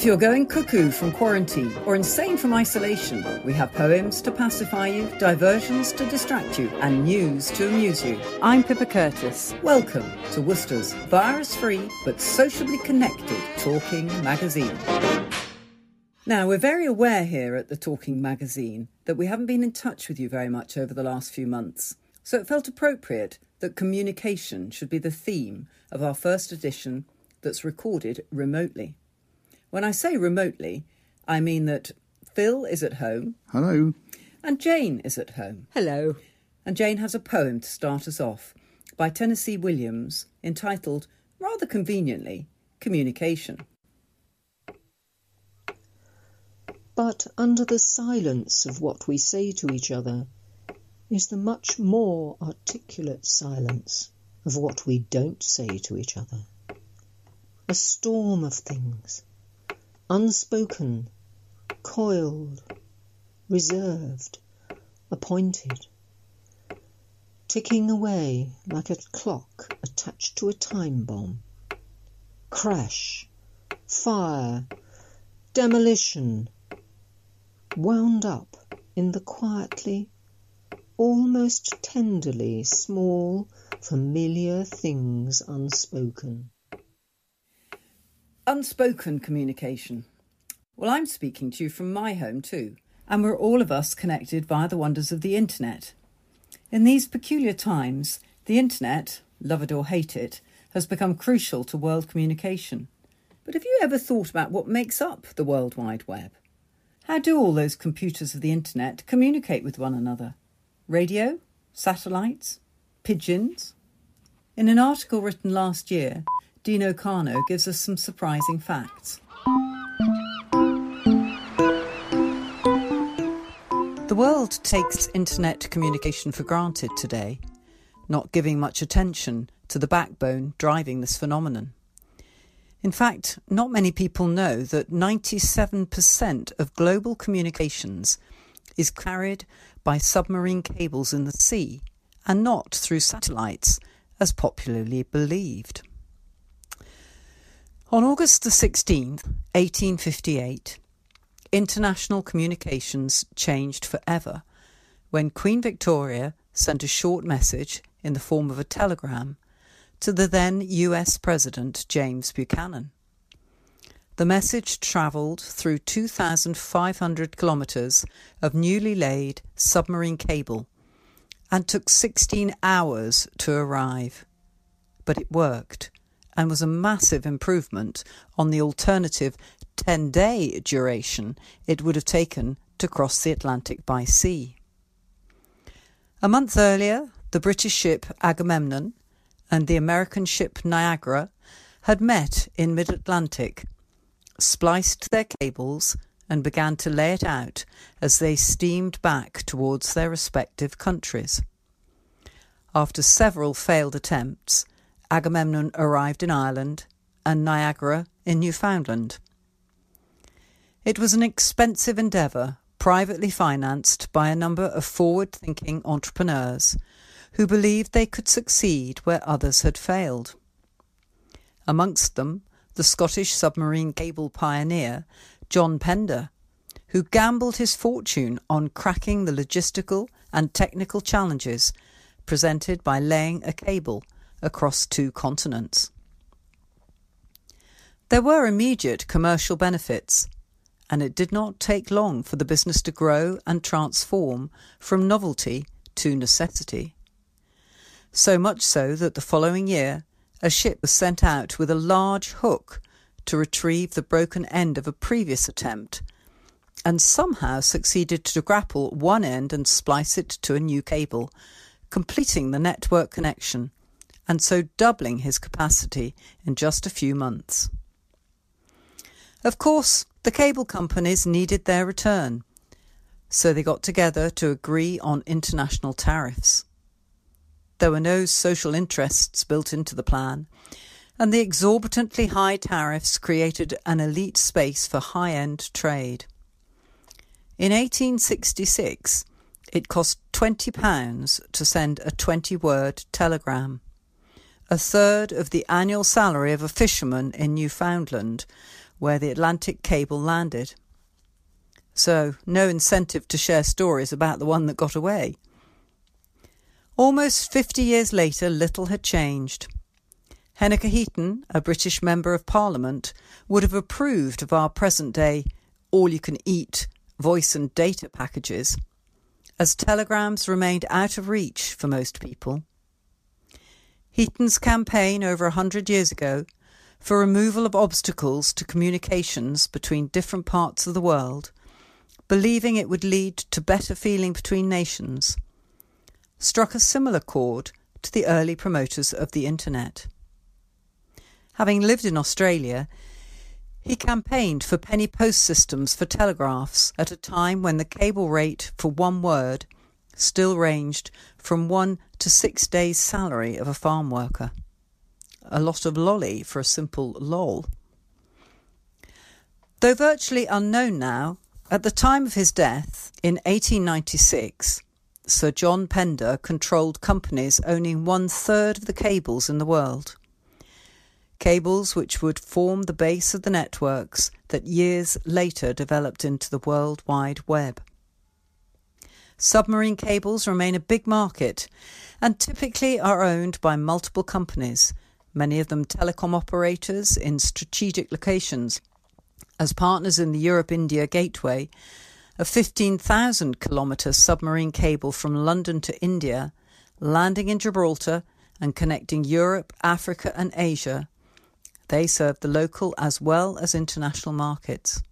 If you're going cuckoo from quarantine or insane from isolation, we have poems to pacify you, diversions to distract you, and news to amuse you. I'm Pippa Curtis. Welcome to Worcester's virus free but sociably connected Talking Magazine. Now, we're very aware here at the Talking Magazine that we haven't been in touch with you very much over the last few months, so it felt appropriate that communication should be the theme of our first edition that's recorded remotely. When I say remotely, I mean that Phil is at home. Hello. And Jane is at home. Hello. And Jane has a poem to start us off by Tennessee Williams entitled, rather conveniently, Communication. But under the silence of what we say to each other is the much more articulate silence of what we don't say to each other. A storm of things, unspoken, coiled, reserved, appointed, ticking away like a clock attached to a time bomb. Crash, fire, demolition, wound up in the quietly, almost tenderly small, familiar things unspoken. Unspoken communication. Well, I'm speaking to you from my home too, and we're all of us connected via the wonders of the internet. In these peculiar times, the internet, love it or hate it, has become crucial to world communication. But have you ever thought about what makes up the World Wide Web? How do all those computers of the internet communicate with one another? Radio? Satellites? Pigeons? In an article written last year, Dino Carno gives us some surprising facts. The world takes internet communication for granted today, not giving much attention to the backbone driving this phenomenon. In fact, not many people know that 97% of global communications is carried by submarine cables in the sea and not through satellites as popularly believed. On August the 16th, 1858, international communications changed forever when Queen Victoria sent a short message in the form of a telegram to the then US President James Buchanan. The message travelled through 2,500 kilometres of newly laid submarine cable and took 16 hours to arrive. But it worked and was a massive improvement on the alternative 10 day duration it would have taken to cross the Atlantic by sea. A month earlier, the British ship Agamemnon and the American ship Niagara had met in mid Atlantic, spliced their cables, and began to lay it out as they steamed back towards their respective countries. After several failed attempts, Agamemnon arrived in Ireland and Niagara in Newfoundland. It was an expensive endeavour, privately financed by a number of forward thinking entrepreneurs who believed they could succeed where others had failed. Amongst them, the Scottish submarine cable pioneer John Pender, who gambled his fortune on cracking the logistical and technical challenges presented by laying a cable across two continents. There were immediate commercial benefits, and it did not take long for the business to grow and transform from novelty to necessity. So much so that the following year a ship was sent out with a large hook to retrieve the broken end of a previous attempt, and somehow succeeded to grapple one end and splice it to a new cable, completing the network connection and so doubling his capacity in just a few months. Of course, the cable companies needed their return, so they got together to agree on international tariffs. There were no social interests built into the plan, and the exorbitantly high tariffs created an elite space for high end trade. In 1866, it cost £20 to send a 20 word telegram a third of the annual salary of a fisherman in Newfoundland, where the Atlantic cable landed. So, no incentive to share stories about the one that got away. Almost 50 years later, little had changed. Henniker Heaton, a British Member of Parliament, would have approved of our present day all you can eat voice and data packages, as telegrams remained out of reach for most people. Heaton's campaign over a hundred years ago for removal of obstacles to communications between different parts of the world, believing it would lead to better feeling between nations, struck a similar chord to the early promoters of the Internet. Having lived in Australia, he campaigned for penny post systems for telegraphs at a time when the cable rate for one word still ranged from one to six days' salary of a farm worker. A lot of lolly for a simple lol. Though virtually unknown now, at the time of his death in 1896, Sir John Pender controlled companies owning one third of the cables in the world cables which would form the base of the networks that years later developed into the World Wide Web. Submarine cables remain a big market and typically are owned by multiple companies, many of them telecom operators in strategic locations. As partners in the Europe India Gateway, a 15,000 kilometre submarine cable from London to India, landing in Gibraltar and connecting Europe, Africa, and Asia they serve the local as well as international markets.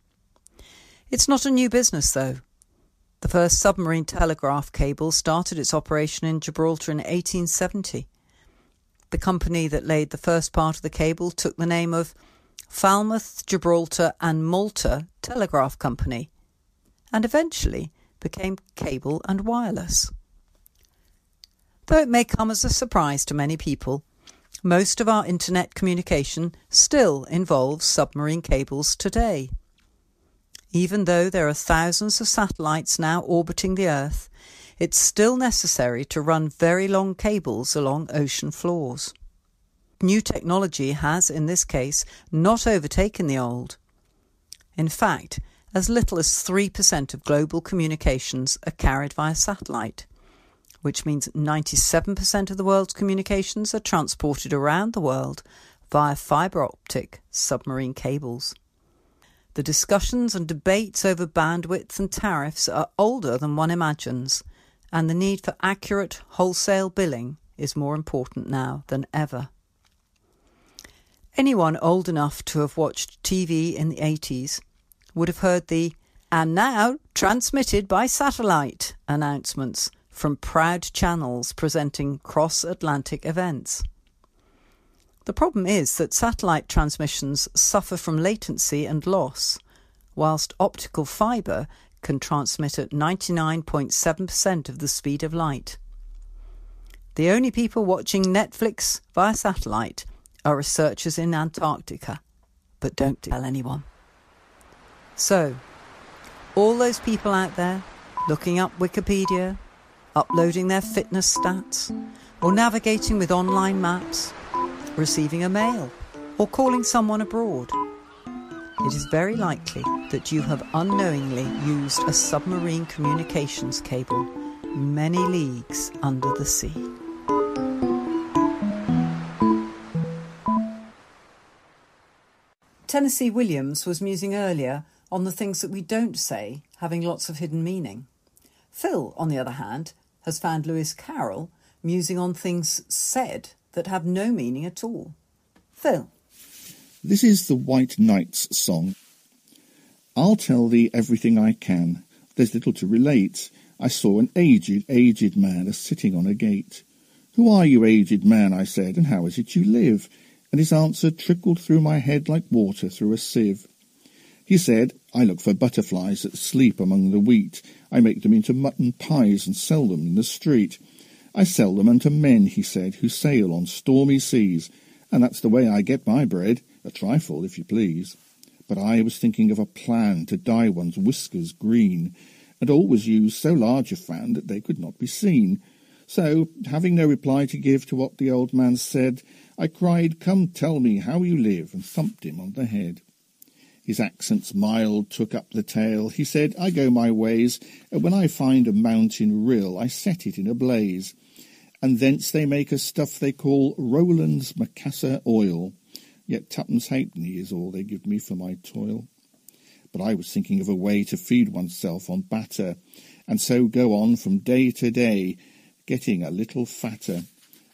It's not a new business, though. The first submarine telegraph cable started its operation in Gibraltar in 1870. The company that laid the first part of the cable took the name of Falmouth, Gibraltar and Malta Telegraph Company and eventually became Cable and Wireless. Though it may come as a surprise to many people, most of our internet communication still involves submarine cables today. Even though there are thousands of satellites now orbiting the Earth, it's still necessary to run very long cables along ocean floors. New technology has, in this case, not overtaken the old. In fact, as little as 3% of global communications are carried via satellite which means 97% of the world's communications are transported around the world via fibre optic submarine cables. The discussions and debates over bandwidth and tariffs are older than one imagines, and the need for accurate wholesale billing is more important now than ever. Anyone old enough to have watched TV in the 80s would have heard the and now transmitted by satellite announcements from proud channels presenting cross Atlantic events. The problem is that satellite transmissions suffer from latency and loss, whilst optical fibre can transmit at 99.7% of the speed of light. The only people watching Netflix via satellite are researchers in Antarctica, but don't tell anyone. So, all those people out there looking up Wikipedia, uploading their fitness stats, or navigating with online maps, receiving a mail, or calling someone abroad. It is very likely that you have unknowingly used a submarine communications cable many leagues under the sea. Tennessee Williams was musing earlier on the things that we don't say having lots of hidden meaning. Phil, on the other hand, has found Lewis Carroll musing on things said that have no meaning at all. Phil. This is the White Knight's song. I'll tell thee everything I can. There's little to relate. I saw an aged, aged man a sitting on a gate. Who are you, aged man? I said, and how is it you live? And his answer trickled through my head like water through a sieve. He said, I look for butterflies that sleep among the wheat. I make them into mutton pies and sell them in the street. I sell them unto men, he said, who sail on stormy seas, and that's the way I get my bread, a trifle, if you please. But I was thinking of a plan to dye one's whiskers green, and always use so large a fan that they could not be seen. So, having no reply to give to what the old man said, I cried, Come tell me how you live, and thumped him on the head. His accents mild took up the tale. He said, I go my ways, and when I find a mountain rill, I set it in a blaze. And thence they make a stuff they call Rowland's Macassar oil. Yet twopence halfpenny is all they give me for my toil. But I was thinking of a way to feed oneself on batter, and so go on from day to day, getting a little fatter.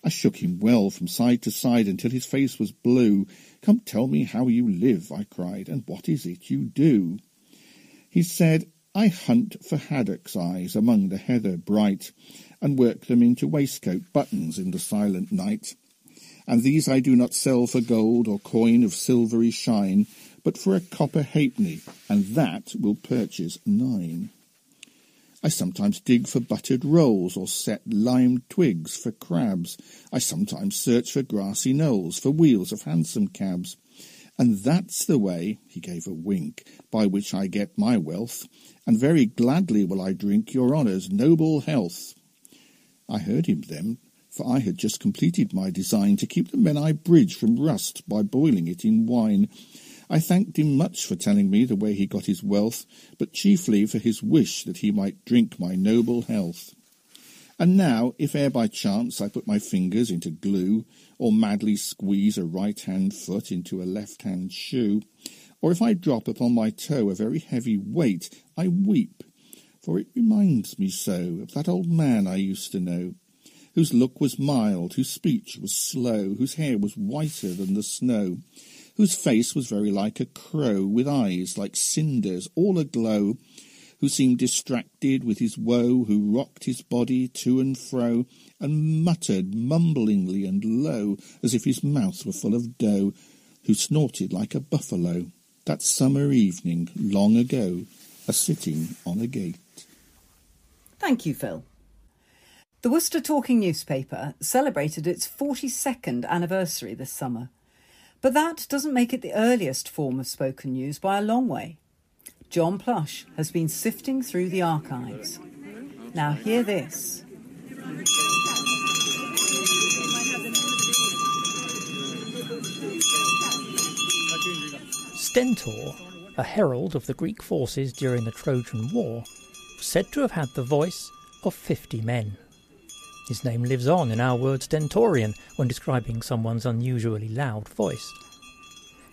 I shook him well from side to side until his face was blue. Come tell me how you live, I cried, and what is it you do? He said, I hunt for haddock's eyes among the heather bright, and work them into waistcoat buttons in the silent night. And these I do not sell for gold or coin of silvery shine, but for a copper halfpenny, and that will purchase nine. I sometimes dig for buttered rolls or set limed twigs for crabs. I sometimes search for grassy knolls for wheels of hansom cabs. And that's the way, he gave a wink, by which I get my wealth, and very gladly will I drink your honour's noble health. I heard him then, for I had just completed my design to keep the Menai Bridge from rust by boiling it in wine, I thanked him much for telling me the way he got his wealth, but chiefly for his wish that he might drink my noble health. And now, if e'er by chance I put my fingers into glue, or madly squeeze a right-hand foot into a left-hand shoe, or if I drop upon my toe a very heavy weight, I weep, for it reminds me so of that old man I used to know, whose look was mild, whose speech was slow, whose hair was whiter than the snow, whose face was very like a crow, with eyes like cinders, all aglow, who seemed distracted with his woe, who rocked his body to and fro, and muttered mumblingly and low, as if his mouth were full of dough, who snorted like a buffalo, that summer evening, long ago, a sitting on a gate. Thank you, Phil. The Worcester Talking newspaper celebrated its 42nd anniversary this summer. But that doesn't make it the earliest form of spoken news by a long way. John Plush has been sifting through the archives. Now, hear this. Stentor, a herald of the Greek forces during the Trojan War, was said to have had the voice of fifty men. His name lives on in our word stentorian when describing someone's unusually loud voice.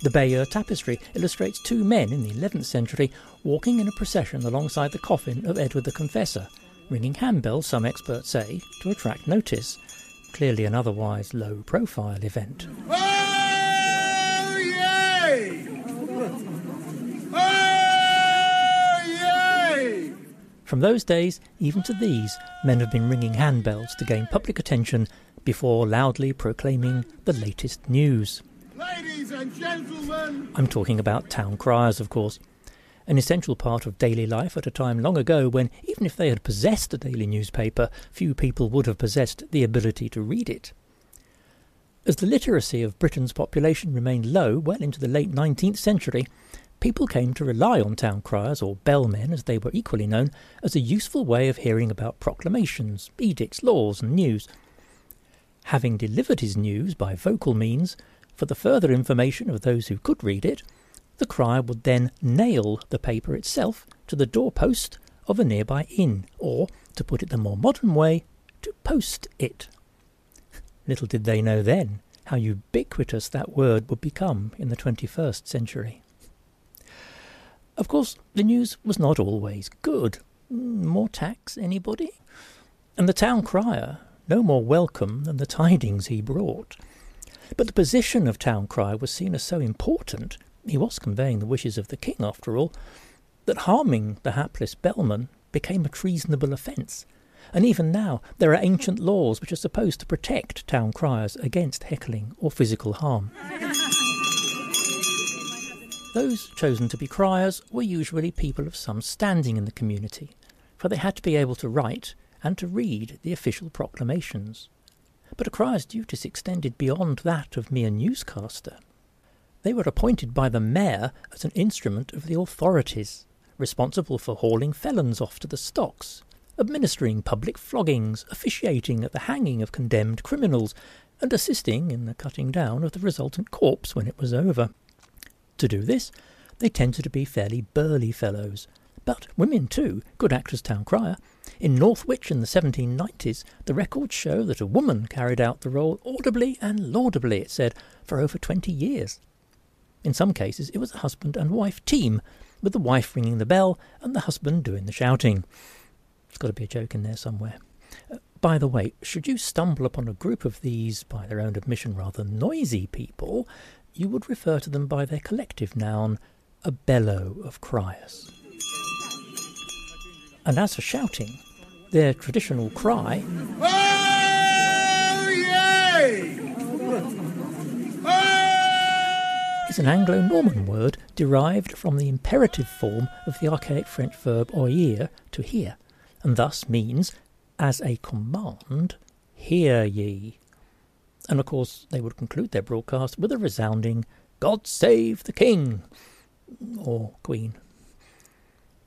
The Bayeux tapestry illustrates two men in the 11th century walking in a procession alongside the coffin of Edward the Confessor, ringing handbells, some experts say, to attract notice. Clearly an otherwise low profile event. From those days, even to these, men have been ringing handbells to gain public attention before loudly proclaiming the latest news. Ladies and gentlemen! I'm talking about town criers, of course. An essential part of daily life at a time long ago when, even if they had possessed a daily newspaper, few people would have possessed the ability to read it. As the literacy of Britain's population remained low well into the late 19th century, people came to rely on town criers, or bellmen as they were equally known, as a useful way of hearing about proclamations, edicts, laws, and news. Having delivered his news by vocal means, for the further information of those who could read it, the crier would then nail the paper itself to the doorpost of a nearby inn, or, to put it the more modern way, to post it. Little did they know then how ubiquitous that word would become in the 21st century. Of course, the news was not always good. More tax, anybody? And the town crier no more welcome than the tidings he brought. But the position of town crier was seen as so important, he was conveying the wishes of the king after all, that harming the hapless bellman became a treasonable offence. And even now there are ancient laws which are supposed to protect town criers against heckling or physical harm. Those chosen to be criers were usually people of some standing in the community, for they had to be able to write and to read the official proclamations. But a crier's duties extended beyond that of mere newscaster. They were appointed by the mayor as an instrument of the authorities, responsible for hauling felons off to the stocks, administering public floggings, officiating at the hanging of condemned criminals, and assisting in the cutting down of the resultant corpse when it was over. To do this, they tended to be fairly burly fellows. But women too, good actors town crier. In Northwich in the 1790s, the records show that a woman carried out the role audibly and laudably, it said, for over 20 years. In some cases, it was a husband and wife team, with the wife ringing the bell and the husband doing the shouting. There's got to be a joke in there somewhere. Uh, by the way, should you stumble upon a group of these, by their own admission, rather noisy people, you would refer to them by their collective noun, a bellow of criers. And as for shouting, their traditional cry Oh, yay! Oh! is an Anglo Norman word derived from the imperative form of the archaic French verb oyer, to hear, and thus means, as a command, hear ye. And of course, they would conclude their broadcast with a resounding, God save the King! or Queen.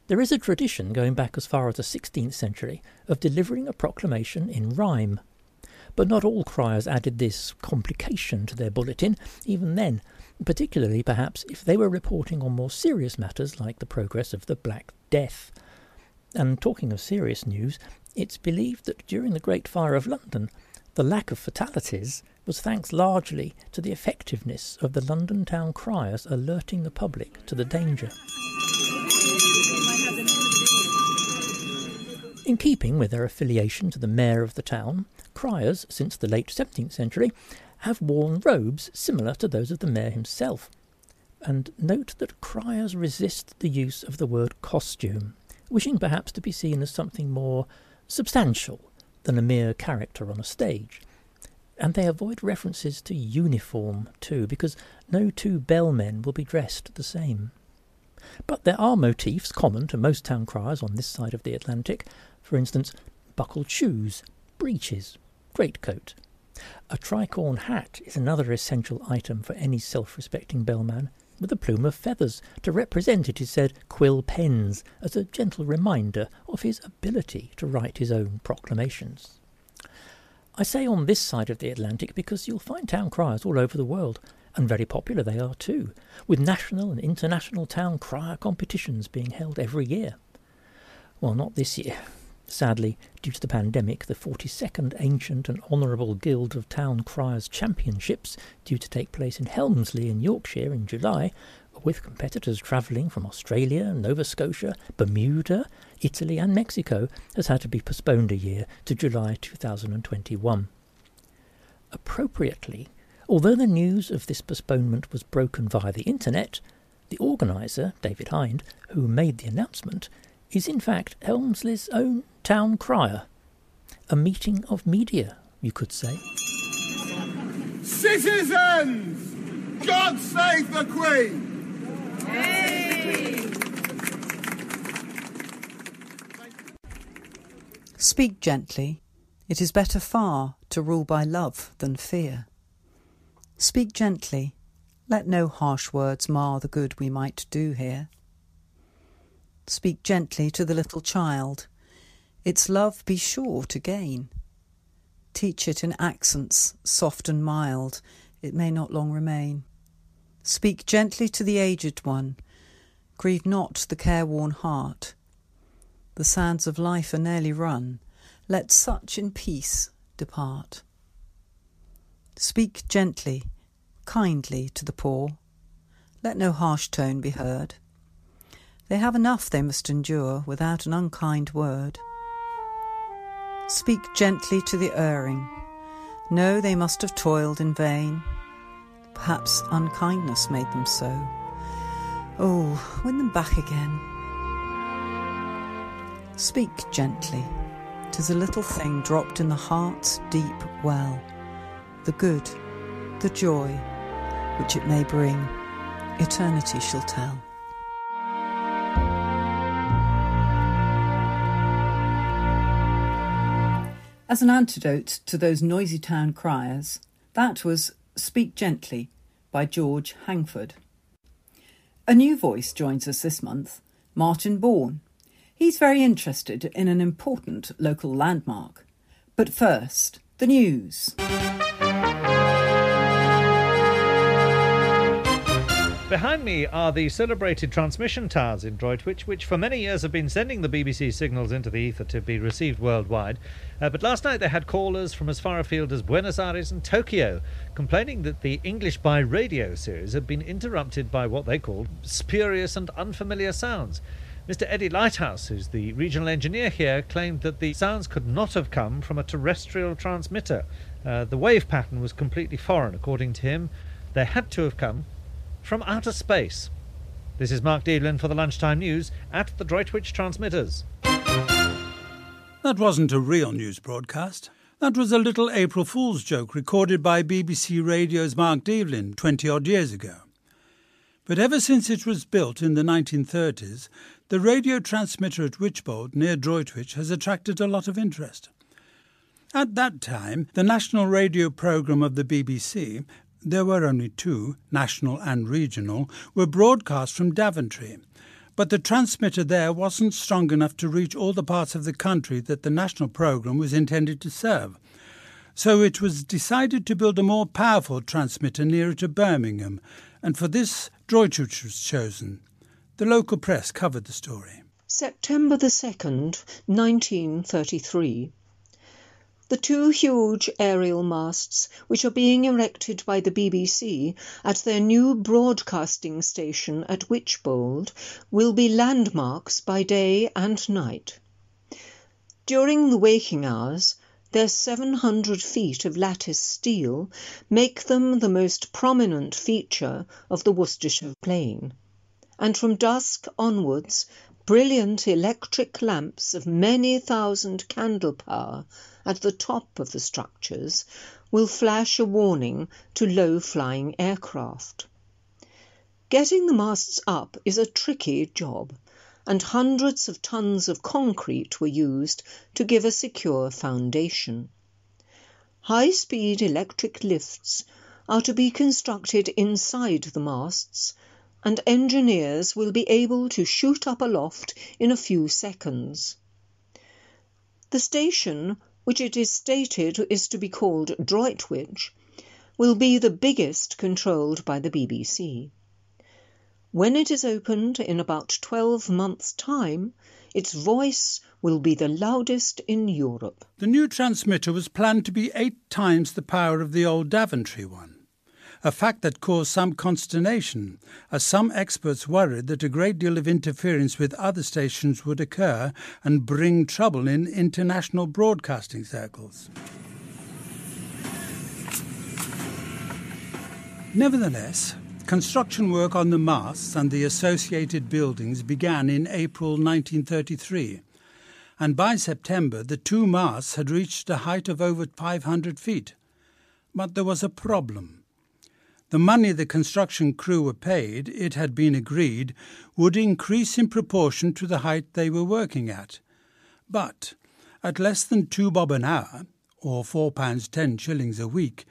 There is a tradition going back as far as the 16th century of delivering a proclamation in rhyme. But not all criers added this complication to their bulletin, even then, particularly perhaps if they were reporting on more serious matters like the progress of the Black Death. And talking of serious news, it's believed that during the Great Fire of London, the lack of fatalities was thanks largely to the effectiveness of the London town criers alerting the public to the danger. In keeping with their affiliation to the mayor of the town, criers, since the late 17th century, have worn robes similar to those of the mayor himself. And note that criers resist the use of the word costume, wishing perhaps to be seen as something more substantial than a mere character on a stage. And they avoid references to uniform too, because no two bellmen will be dressed the same. But there are motifs common to most town criers on this side of the Atlantic, for instance, buckled shoes, breeches, greatcoat. A tricorn hat is another essential item for any self respecting bellman, with a plume of feathers to represent, it is said, quill pens, as a gentle reminder of his ability to write his own proclamations. I say on this side of the Atlantic because you'll find town criers all over the world, and very popular they are too, with national and international town crier competitions being held every year. Well, not this year. Sadly, due to the pandemic, the 42nd Ancient and Honourable Guild of Town Criers Championships, due to take place in Helmsley in Yorkshire in July, with competitors travelling from Australia, Nova Scotia, Bermuda, Italy, and Mexico, has had to be postponed a year to July 2021. Appropriately, although the news of this postponement was broken via the internet, the organiser, David Hind, who made the announcement, is in fact Helmsley's own town crier. A meeting of media, you could say. Citizens! God save the Queen! Speak gently. It is better far to rule by love than fear. Speak gently. Let no harsh words mar the good we might do here. Speak gently to the little child. Its love be sure to gain. Teach it in accents soft and mild, it may not long remain. Speak gently to the aged one. Grieve not the careworn heart. The sands of life are nearly run. Let such in peace depart. Speak gently, kindly to the poor. Let no harsh tone be heard. They have enough they must endure without an unkind word. Speak gently to the erring. Know they must have toiled in vain. Perhaps unkindness made them so. Oh, win them back again. Speak gently. Tis a little thing dropped in the heart's deep well. The good, the joy, which it may bring, eternity shall tell. As an antidote to those noisy town criers, that was Speak Gently by George Langford. A new voice joins us this month, Martin Bourne. He's very interested in an important local landmark. But first, the news. Behind me are the celebrated transmission towers in Droitwich, which for many years have been sending the BBC signals into the ether to be received worldwide. Uh, but last night they had callers from as far afield as Buenos Aires and Tokyo complaining that the English by radio series had been interrupted by what they called spurious and unfamiliar sounds. Mr. Eddie Lighthouse, who's the regional engineer here, claimed that the sounds could not have come from a terrestrial transmitter. Uh, the wave pattern was completely foreign, according to him. They had to have come from outer space. This is Mark Devlin for the Lunchtime News at the Droitwich Transmitters. That wasn't a real news broadcast. That was a little April Fool's joke recorded by BBC Radio's Mark Devlin 20 odd years ago. But ever since it was built in the 1930s, the radio transmitter at Wychbold near Droitwich has attracted a lot of interest. At that time, the national radio programme of the BBC there were only two, national and regional, were broadcast from Daventry. But the transmitter there wasn't strong enough to reach all the parts of the country that the national programme was intended to serve. So it was decided to build a more powerful transmitter nearer to Birmingham, and for this Droitwich was chosen. The local press covered the story. September the 2nd, 1933. The two huge aerial masts which are being erected by the BBC at their new broadcasting station at Wychbold will be landmarks by day and night. During the waking hours their 700 feet of lattice steel make them the most prominent feature of the Worcestershire plain, and from dusk onwards brilliant electric lamps of many thousand candle power at the top of the structures will flash a warning to low-flying aircraft. Getting the masts up is a tricky job, and hundreds of tons of concrete were used to give a secure foundation. High-speed electric lifts are to be constructed inside the masts, and engineers will be able to shoot up aloft in a few seconds. The station which it is stated is to be called Droitwich, will be the biggest controlled by the BBC. When it is opened in about 12 months' time, its voice will be the loudest in Europe. The new transmitter was planned to be eight times the power of the old Daventry one a fact that caused some consternation, as some experts worried that a great deal of interference with other stations would occur and bring trouble in international broadcasting circles. Nevertheless, construction work on the masts and the associated buildings began in April 1933, and by September the two masts had reached a height of over 500 feet. But there was a problem. The money the construction crew were paid, it had been agreed, would increase in proportion to the height they were working at. But at less than two bob an hour, or four pounds ten shillings a week,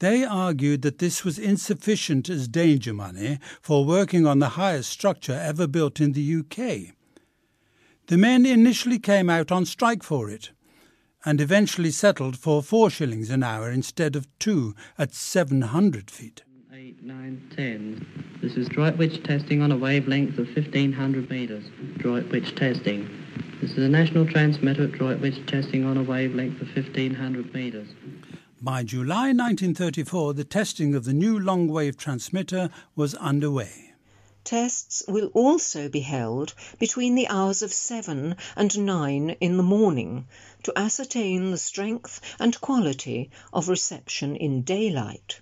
they argued that this was insufficient as danger money for working on the highest structure ever built in the UK. The men initially came out on strike for it, and eventually settled for four shillings an hour instead of two at seven hundred feet. 8, 9, 10. This is Droitwich testing on a wavelength of 1500 metres. Droitwich testing. This is a national transmitter at Droitwich testing on a wavelength of 1500 metres. By July 1934, the testing of the new long wave transmitter was underway. Tests will also be held between the hours of 7 and 9 in the morning to ascertain the strength and quality of reception in daylight.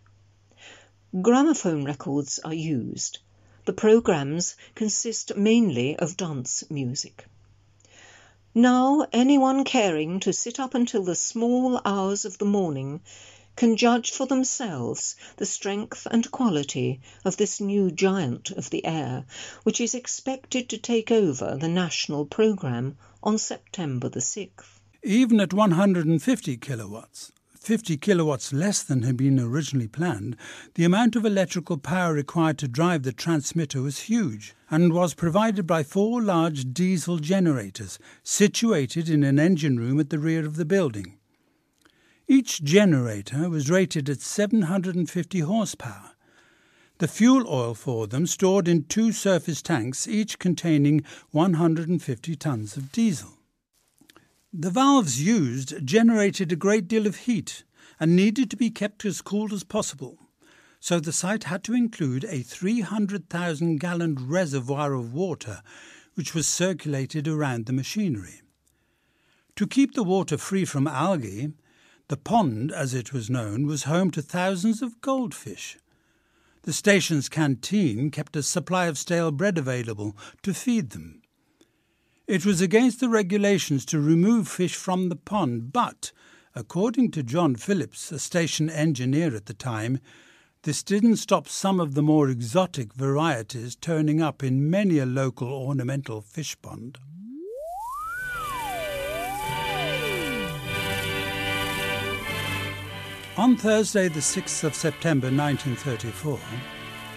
Gramophone records are used. The programs consist mainly of dance music. Now anyone caring to sit up until the small hours of the morning can judge for themselves the strength and quality of this new giant of the air, which is expected to take over the national programme on September the 6th. Even at 150 kilowatts, 50 kilowatts less than had been originally planned, the amount of electrical power required to drive the transmitter was huge and was provided by four large diesel generators situated in an engine room at the rear of the building. Each generator was rated at 750 horsepower. the fuel oil for them stored in two surface tanks, each containing 150 tons of diesel. The valves used generated a great deal of heat and needed to be kept as cool as possible, so the site had to include a 300,000 gallon reservoir of water which was circulated around the machinery. To keep the water free from algae, the pond, as it was known, was home to thousands of goldfish. The station's canteen kept a supply of stale bread available to feed them. It was against the regulations to remove fish from the pond, but, according to John Phillips, a station engineer at the time, this didn't stop some of the more exotic varieties turning up in many a local ornamental fish pond. On Thursday, the 6th of September 1934,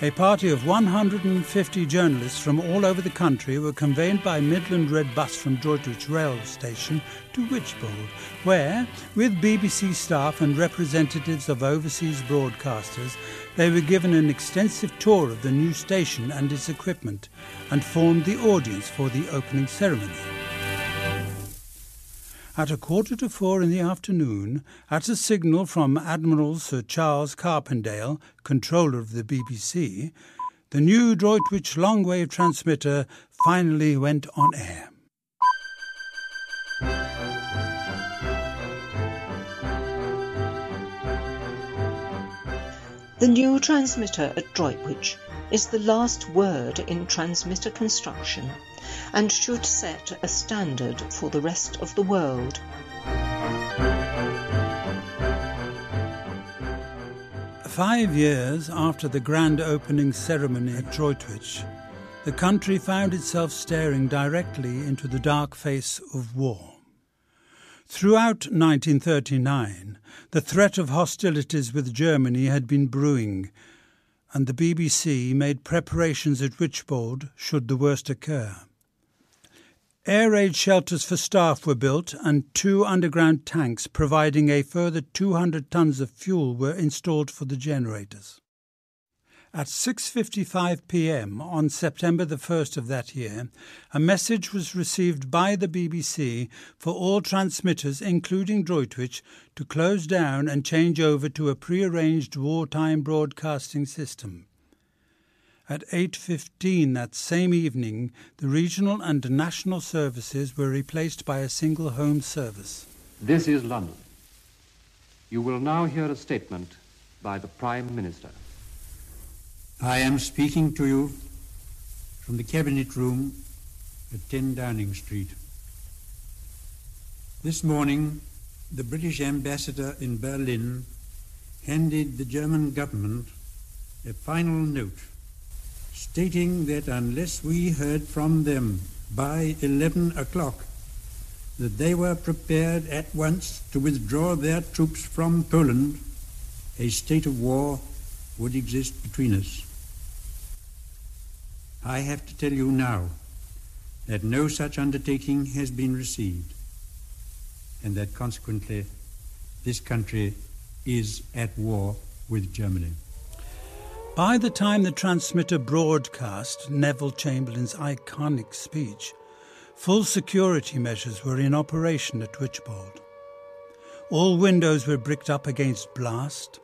a party of 150 journalists from all over the country were conveyed by Midland Red bus from Droitwich Rail Station to Wychbold, where, with BBC staff and representatives of overseas broadcasters, they were given an extensive tour of the new station and its equipment, and formed the audience for the opening ceremony. At a quarter to four in the afternoon, at a signal from Admiral Sir Charles Carpendale, controller of the BBC, the new Droitwich long-wave transmitter finally went on air. The new transmitter at Droitwich is the last word in transmitter construction and should set a standard for the rest of the world. Five years after the grand opening ceremony at Droitwich, the country found itself staring directly into the dark face of war. Throughout 1939, the threat of hostilities with Germany had been brewing, and the BBC made preparations at Wychbold should the worst occur. Air raid shelters for staff were built and two underground tanks providing a further 200 tons of fuel were installed for the generators. At 6:55 p.m. on September the 1st of that year, a message was received by the BBC for all transmitters including Droitwich to close down and change over to a prearranged wartime broadcasting system. At 8.15 that same evening, the regional and national services were replaced by a single home service. This is London. You will now hear a statement by the Prime Minister. I am speaking to you from the Cabinet Room at 10 Downing Street. This morning, the British ambassador in Berlin handed the German government a final note stating that unless we heard from them by 11 o'clock, that they were prepared at once to withdraw their troops from Poland, a state of war would exist between us. I have to tell you now that no such undertaking has been received, and that consequently this country is at war with Germany. By the time the transmitter broadcast Neville Chamberlain's iconic speech, full security measures were in operation at Wychbold. All windows were bricked up against blast,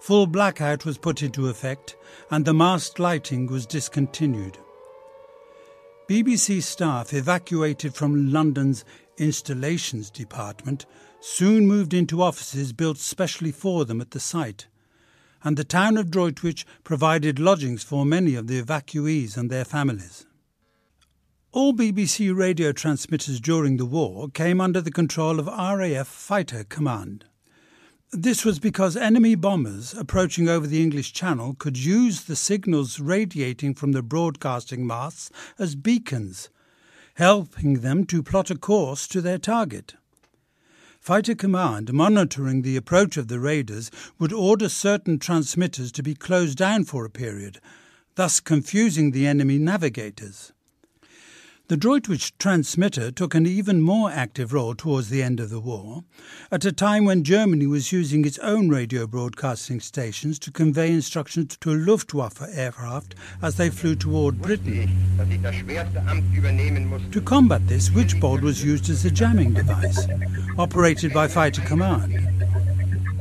full blackout was put into effect, and the mast lighting was discontinued. BBC staff evacuated from London's installations department soon moved into offices built specially for them at the site and the town of Droitwich provided lodgings for many of the evacuees and their families. All BBC radio transmitters during the war came under the control of RAF Fighter Command. This was because enemy bombers approaching over the English Channel could use the signals radiating from the broadcasting masts as beacons, helping them to plot a course to their target. Fighter Command, monitoring the approach of the raiders, would order certain transmitters to be closed down for a period, thus confusing the enemy navigators. The Droitwich transmitter took an even more active role towards the end of the war, at a time when Germany was using its own radio broadcasting stations to convey instructions to Luftwaffe aircraft as they flew toward Britain. To combat this, Wychbold was used as a jamming device, operated by Fighter Command.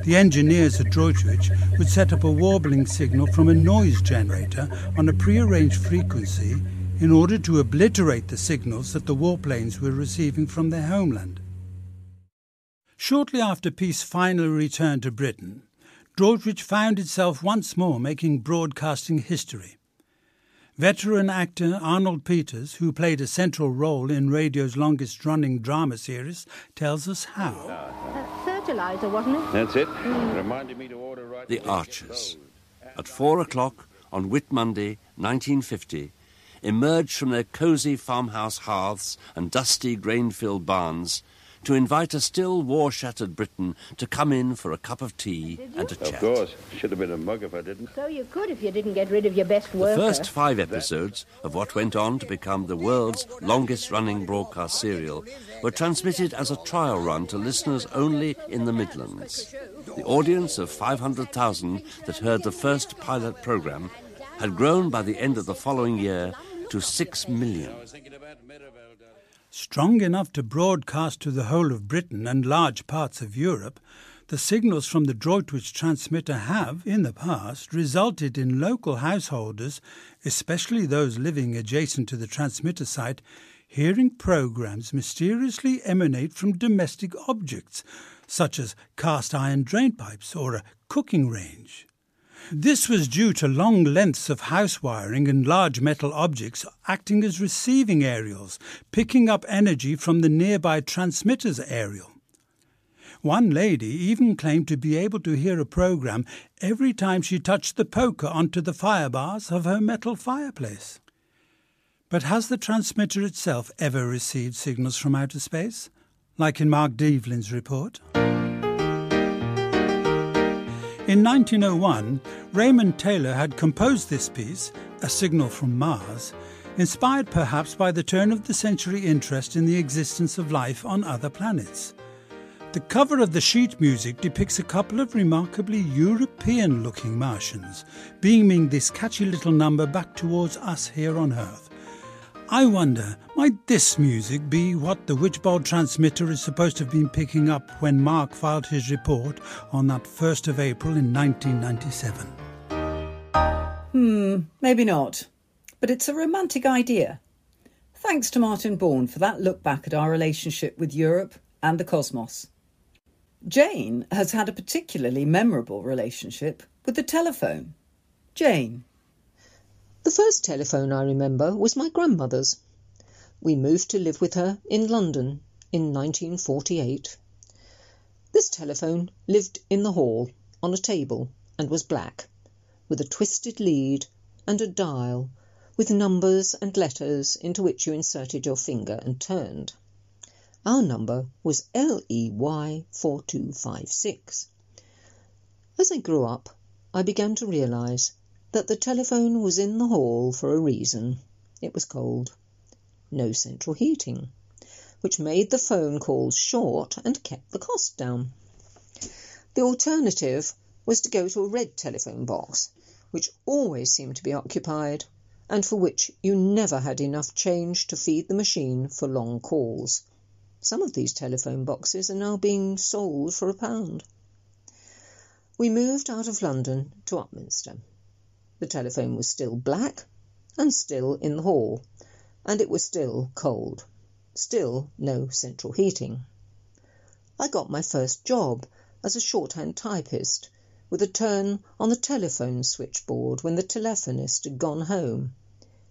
The engineers at Droitwich would set up a warbling signal from a noise generator on a prearranged frequency in order to obliterate the signals that the warplanes were receiving from their homeland. Shortly after peace finally returned to Britain, Droitwich found itself once more making broadcasting history. Veteran actor Arnold Peters, who played a central role in radio's longest running drama series, tells us how. Uh, fertilizer, wasn't it? That's it. Mm. Reminded me to order right The Archers. At four o'clock on Whit Monday, 1950, emerged from their cosy farmhouse hearths and dusty grain-filled barns to invite a still war-shattered Britain to come in for a cup of tea and a chat. Of course. Should have been a mug if I didn't. So you could if you didn't get rid of your best worker. The first five episodes of what went on to become the world's longest-running broadcast serial were transmitted as a trial run to listeners only in the Midlands. The audience of 500,000 that heard the first pilot programme had grown by the end of the following year to six million. Strong enough to broadcast to the whole of Britain and large parts of Europe, the signals from the Droitwich transmitter have, in the past, resulted in local householders, especially those living adjacent to the transmitter site, hearing programs mysteriously emanate from domestic objects, such as cast iron drainpipes or a cooking range. This was due to long lengths of house wiring and large metal objects acting as receiving aerials, picking up energy from the nearby transmitter's aerial. One lady even claimed to be able to hear a program every time she touched the poker onto the fire bars of her metal fireplace. But has the transmitter itself ever received signals from outer space, like in Mark Devlin's report? In 1901, Raymond Taylor had composed this piece, A Signal from Mars, inspired perhaps by the turn of the century interest in the existence of life on other planets. The cover of the sheet music depicts a couple of remarkably European looking Martians, beaming this catchy little number back towards us here on Earth. I wonder, might this music be what the Wychbold transmitter is supposed to have been picking up when Mark filed his report on that 1st of April in 1997? Hmm, maybe not. But it's a romantic idea. Thanks to Martin Bourne for that look back at our relationship with Europe and the cosmos. Jane has had a particularly memorable relationship with the telephone. Jane. The first telephone I remember was my grandmother's. We moved to live with her in London in 1948. This telephone lived in the hall, on a table, and was black, with a twisted lead and a dial, with numbers and letters into which you inserted your finger and turned. Our number was LEY 4256. As I grew up, I began to realise that the telephone was in the hall for a reason. It was cold. No central heating, which made the phone calls short and kept the cost down. The alternative was to go to a red telephone box, which always seemed to be occupied, and for which you never had enough change to feed the machine for long calls. Some of these telephone boxes are now being sold for a pound. We moved out of London to Upminster. The telephone was still black and still in the hall, and it was still cold. Still no central heating. I got my first job as a shorthand typist, with a turn on the telephone switchboard when the telephonist had gone home,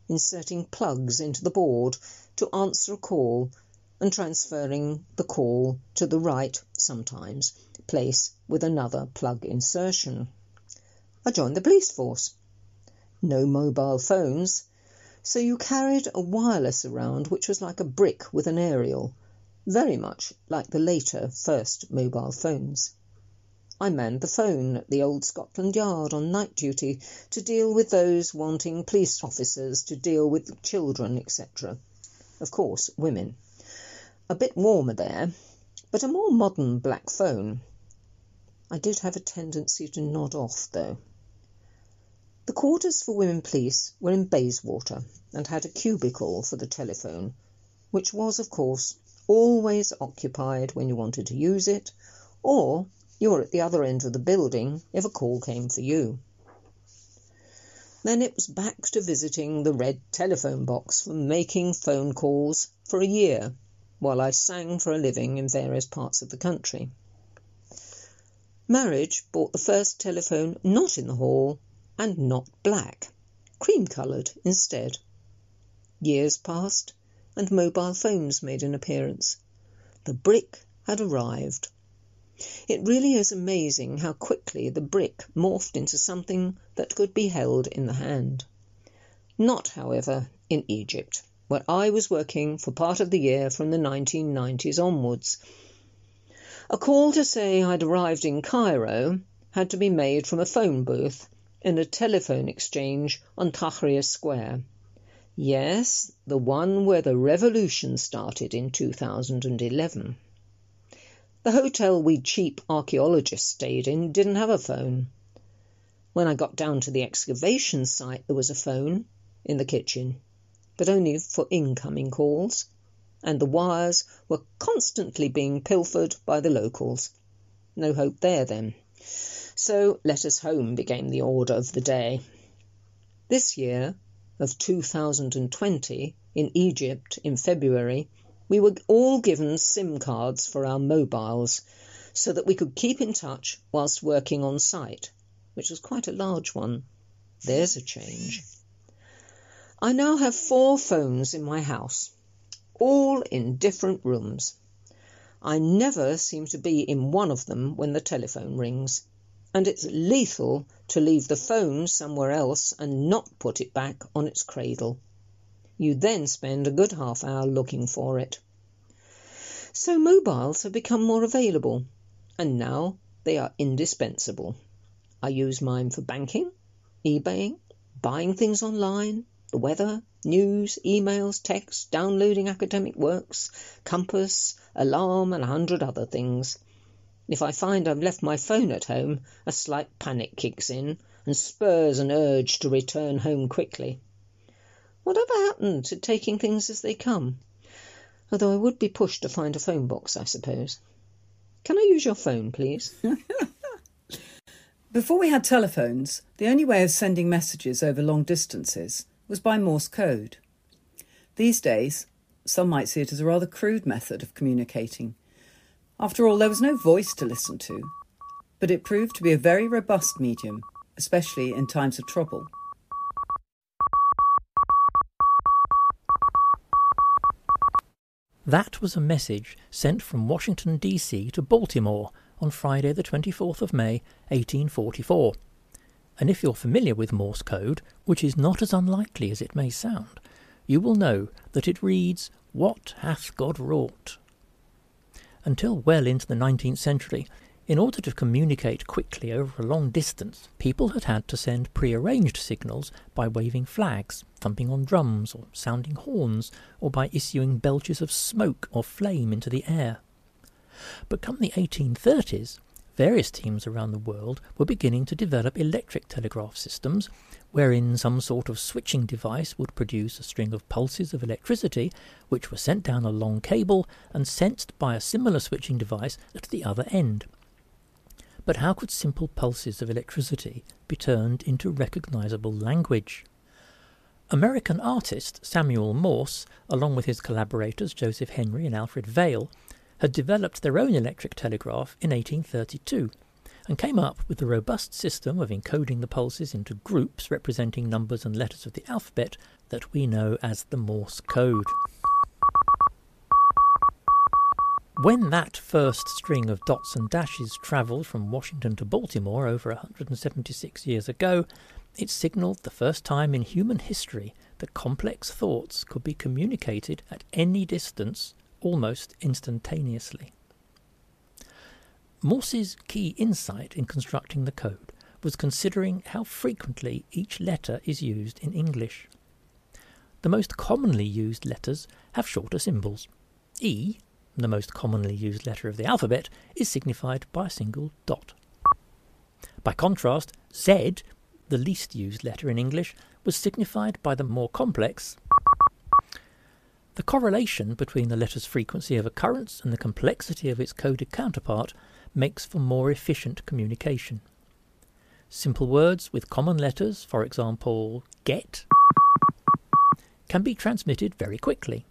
inserting plugs into the board to answer a call and transferring the call to the right, sometimes, place with another plug insertion. I joined the police force no mobile phones, so you carried a wireless around which was like a brick with an aerial, very much like the later first mobile phones. I manned the phone at the old Scotland Yard on night duty to deal with those wanting police officers to deal with children, etc. of course, women. A bit warmer there, but a more modern black phone. I did have a tendency to nod off, though. The quarters for women police were in Bayswater and had a cubicle for the telephone, which was, of course, always occupied when you wanted to use it, or you were at the other end of the building if a call came for you. Then it was back to visiting the red telephone box for making phone calls for a year while I sang for a living in various parts of the country. Marriage bought the first telephone not in the hall and not black, cream coloured instead. Years passed and mobile phones made an appearance. The brick had arrived. It really is amazing how quickly the brick morphed into something that could be held in the hand. Not, however, in Egypt, where I was working for part of the year from the 1990s onwards. A call to say I'd arrived in Cairo had to be made from a phone booth in a telephone exchange on Tahrir Square. Yes, the one where the revolution started in 2011. The hotel we cheap archaeologists stayed in didn't have a phone. When I got down to the excavation site, there was a phone in the kitchen, but only for incoming calls, and the wires were constantly being pilfered by the locals. No hope there, then. So letters home became the order of the day. This year, of 2020, in Egypt in February, we were all given SIM cards for our mobiles so that we could keep in touch whilst working on site, which was quite a large one. There's a change. I now have four phones in my house, all in different rooms. I never seem to be in one of them when the telephone rings, and it's lethal to leave the phone somewhere else and not put it back on its cradle. You then spend a good half hour looking for it. So mobiles have become more available, and now they are indispensable. I use mine for banking, eBaying, buying things online, the weather, news, emails, texts, downloading academic works, compass, alarm, and a hundred other things. If I find I've left my phone at home, a slight panic kicks in and spurs an urge to return home quickly. Whatever happened to taking things as they come? Although I would be pushed to find a phone box, I suppose. Can I use your phone, please? Before we had telephones, the only way of sending messages over long distances was by Morse code. These days, some might see it as a rather crude method of communicating. After all, there was no voice to listen to, but it proved to be a very robust medium, especially in times of trouble. That was a message sent from Washington, D.C. to Baltimore on Friday, the 24th of May, 1844. And if you're familiar with Morse code, which is not as unlikely as it may sound, you will know that it reads, What hath God wrought? Until well into the 19th century, in order to communicate quickly over a long distance, people had had to send prearranged signals by waving flags, thumping on drums, or sounding horns, or by issuing belches of smoke or flame into the air. But come the 1830s, various teams around the world were beginning to develop electric telegraph systems, wherein some sort of switching device would produce a string of pulses of electricity, which were sent down a long cable and sensed by a similar switching device at the other end. But how could simple pulses of electricity be turned into recognizable language? American artist Samuel Morse, along with his collaborators Joseph Henry and Alfred Vail, had developed their own electric telegraph in 1832 and came up with the robust system of encoding the pulses into groups representing numbers and letters of the alphabet that we know as the Morse code. When that first string of dots and dashes travelled from Washington to Baltimore over 176 years ago, it signalled the first time in human history that complex thoughts could be communicated at any distance almost instantaneously. Morse's key insight in constructing the code was considering how frequently each letter is used in English. the most commonly used letters have shorter symbols. E, the most commonly used letter of the alphabet, is signified by a single dot. By contrast, Z, the least used letter in English, was signified by the more complex. The correlation between the letter's frequency of occurrence and the complexity of its coded counterpart makes for more efficient communication. Simple words with common letters, for example, get, can be transmitted very quickly.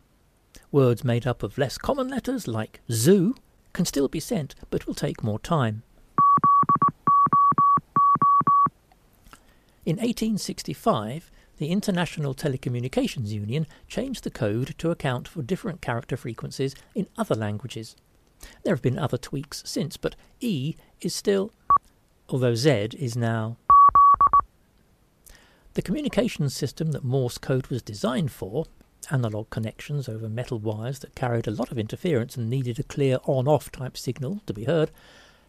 Words made up of less common letters, like zoo, can still be sent but will take more time. In 1865, the International Telecommunications Union changed the code to account for different character frequencies in other languages. There have been other tweaks since, but E is still, although Z is now. The communications system that Morse code was designed for, analog connections over metal wires that carried a lot of interference and needed a clear on off type signal to be heard,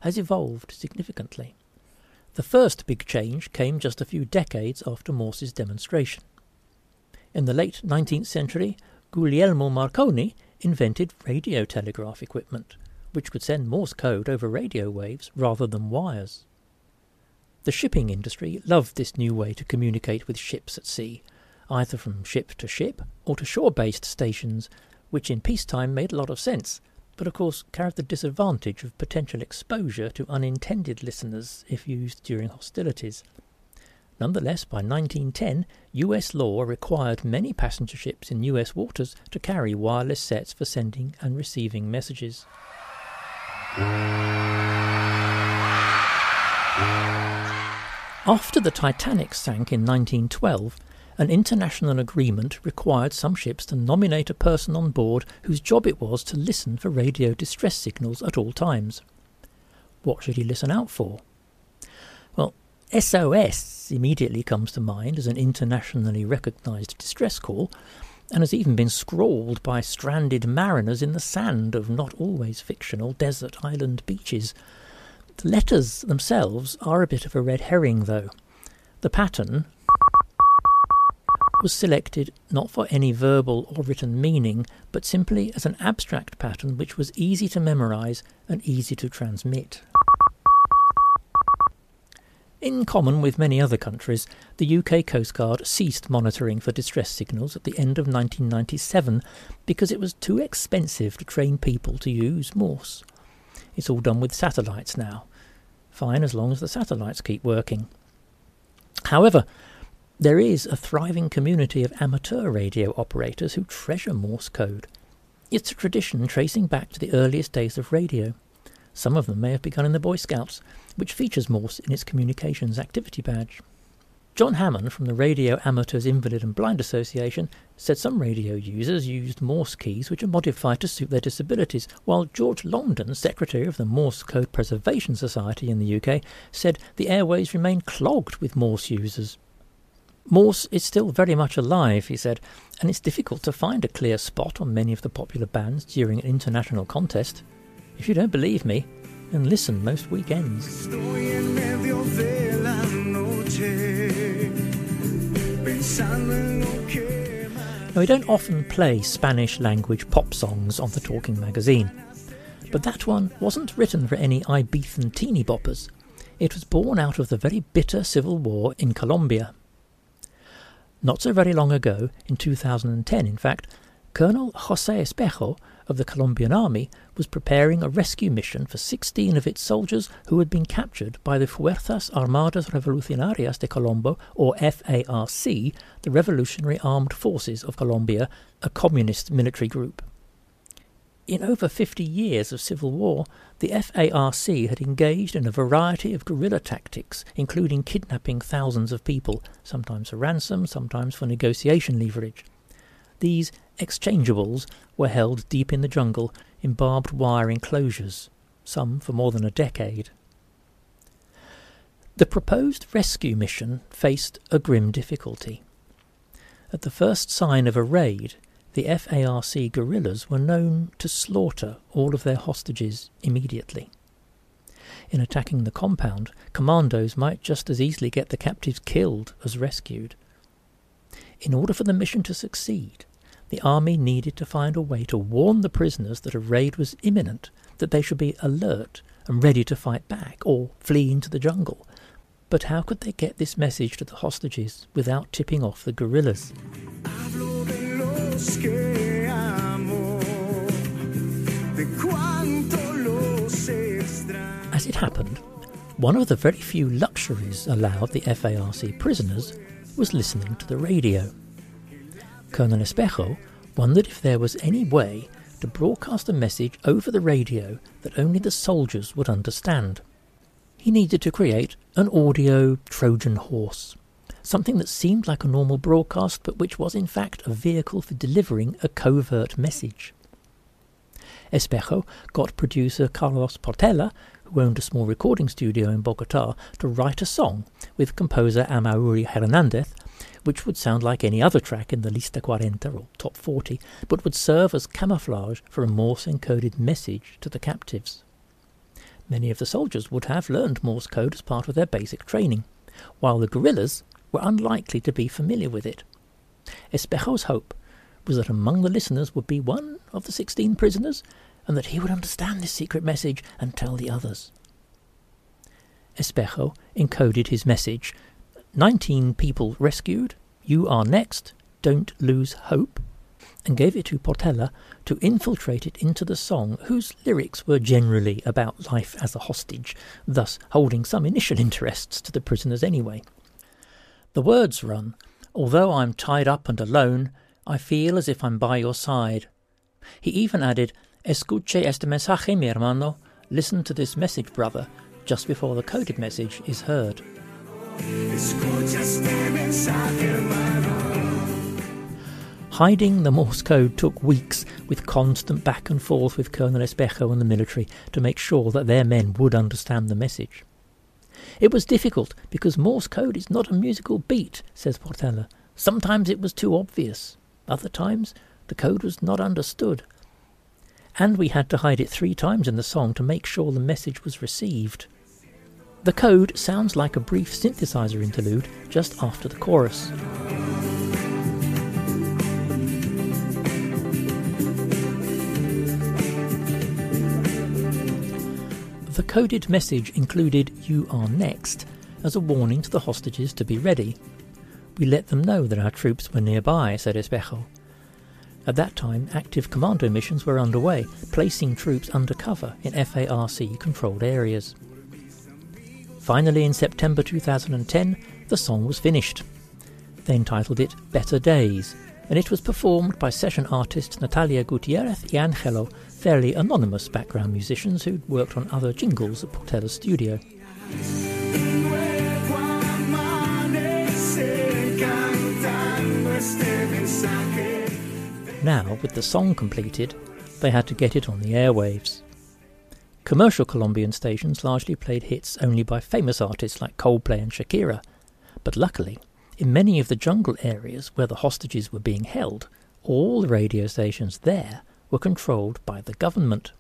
has evolved significantly. The first big change came just a few decades after Morse's demonstration. In the late 19th century, Guglielmo Marconi invented radio telegraph equipment, which could send Morse code over radio waves rather than wires. The shipping industry loved this new way to communicate with ships at sea, either from ship to ship or to shore based stations, which in peacetime made a lot of sense, but of course carried the disadvantage of potential exposure to unintended listeners if used during hostilities. Nonetheless, by 1910, US law required many passenger ships in US waters to carry wireless sets for sending and receiving messages. After the Titanic sank in 1912, an international agreement required some ships to nominate a person on board whose job it was to listen for radio distress signals at all times. What should he listen out for? Well, SOS immediately comes to mind as an internationally recognised distress call, and has even been scrawled by stranded mariners in the sand of not always fictional desert island beaches. The letters themselves are a bit of a red herring, though. The pattern was selected not for any verbal or written meaning, but simply as an abstract pattern which was easy to memorize and easy to transmit. In common with many other countries, the UK Coast Guard ceased monitoring for distress signals at the end of 1997 because it was too expensive to train people to use Morse. It's all done with satellites now. Fine as long as the satellites keep working. However, there is a thriving community of amateur radio operators who treasure Morse code. It's a tradition tracing back to the earliest days of radio. Some of them may have begun in the Boy Scouts, which features Morse in its communications activity badge. John Hammond from the Radio Amateurs Invalid and Blind Association said some radio users used Morse keys which are modified to suit their disabilities, while George Longden, secretary of the Morse Code Preservation Society in the UK, said the airways remain clogged with Morse users. Morse is still very much alive, he said, and it's difficult to find a clear spot on many of the popular bands during an international contest. If you don't believe me, then listen most weekends. Now, we don't often play Spanish language pop songs on the Talking Magazine, but that one wasn't written for any Ibethan teeny boppers. It was born out of the very bitter civil war in Colombia. Not so very long ago, in 2010 in fact, Colonel Jose Espejo of the Colombian army was preparing a rescue mission for 16 of its soldiers who had been captured by the Fuerzas Armadas Revolucionarias de Colombia, or FARC, the Revolutionary Armed Forces of Colombia, a communist military group. In over 50 years of civil war, the FARC had engaged in a variety of guerrilla tactics, including kidnapping thousands of people, sometimes for ransom, sometimes for negotiation leverage. These exchangeables were held deep in the jungle in barbed wire enclosures, some for more than a decade. The proposed rescue mission faced a grim difficulty. At the first sign of a raid, the FARC guerrillas were known to slaughter all of their hostages immediately. In attacking the compound, commandos might just as easily get the captives killed as rescued. In order for the mission to succeed, the army needed to find a way to warn the prisoners that a raid was imminent, that they should be alert and ready to fight back or flee into the jungle. But how could they get this message to the hostages without tipping off the guerrillas? As it happened, one of the very few luxuries allowed the FARC prisoners was listening to the radio. Colonel Espejo wondered if there was any way to broadcast a message over the radio that only the soldiers would understand. He needed to create an audio Trojan horse, something that seemed like a normal broadcast but which was in fact a vehicle for delivering a covert message. Espejo got producer Carlos Portela, who owned a small recording studio in Bogota, to write a song with composer Amaury Hernandez which would sound like any other track in the Lista 40 or Top 40, but would serve as camouflage for a Morse encoded message to the captives. Many of the soldiers would have learned Morse code as part of their basic training, while the guerrillas were unlikely to be familiar with it. Espejo's hope was that among the listeners would be one of the sixteen prisoners, and that he would understand this secret message and tell the others. Espejo encoded his message 19 people rescued, You Are Next, Don't Lose Hope, and gave it to Portela to infiltrate it into the song, whose lyrics were generally about life as a hostage, thus holding some initial interests to the prisoners anyway. The words run, Although I'm tied up and alone, I feel as if I'm by your side. He even added, Escuche este mensaje, mi hermano, listen to this message, brother, just before the coded message is heard. Hiding the Morse code took weeks with constant back and forth with Colonel Espejo and the military to make sure that their men would understand the message. It was difficult because Morse code is not a musical beat, says Portela. Sometimes it was too obvious. Other times the code was not understood. And we had to hide it three times in the song to make sure the message was received. The code sounds like a brief synthesizer interlude just after the chorus. The coded message included You are next as a warning to the hostages to be ready. We let them know that our troops were nearby, said Espejo. At that time, active commando missions were underway, placing troops undercover in FARC controlled areas. Finally, in September 2010, the song was finished. They entitled it Better Days, and it was performed by session artists Natalia Gutierrez y Angelo, fairly anonymous background musicians who'd worked on other jingles at Portela's studio. Now, with the song completed, they had to get it on the airwaves. Commercial Colombian stations largely played hits only by famous artists like Coldplay and Shakira. But luckily, in many of the jungle areas where the hostages were being held, all the radio stations there were controlled by the government.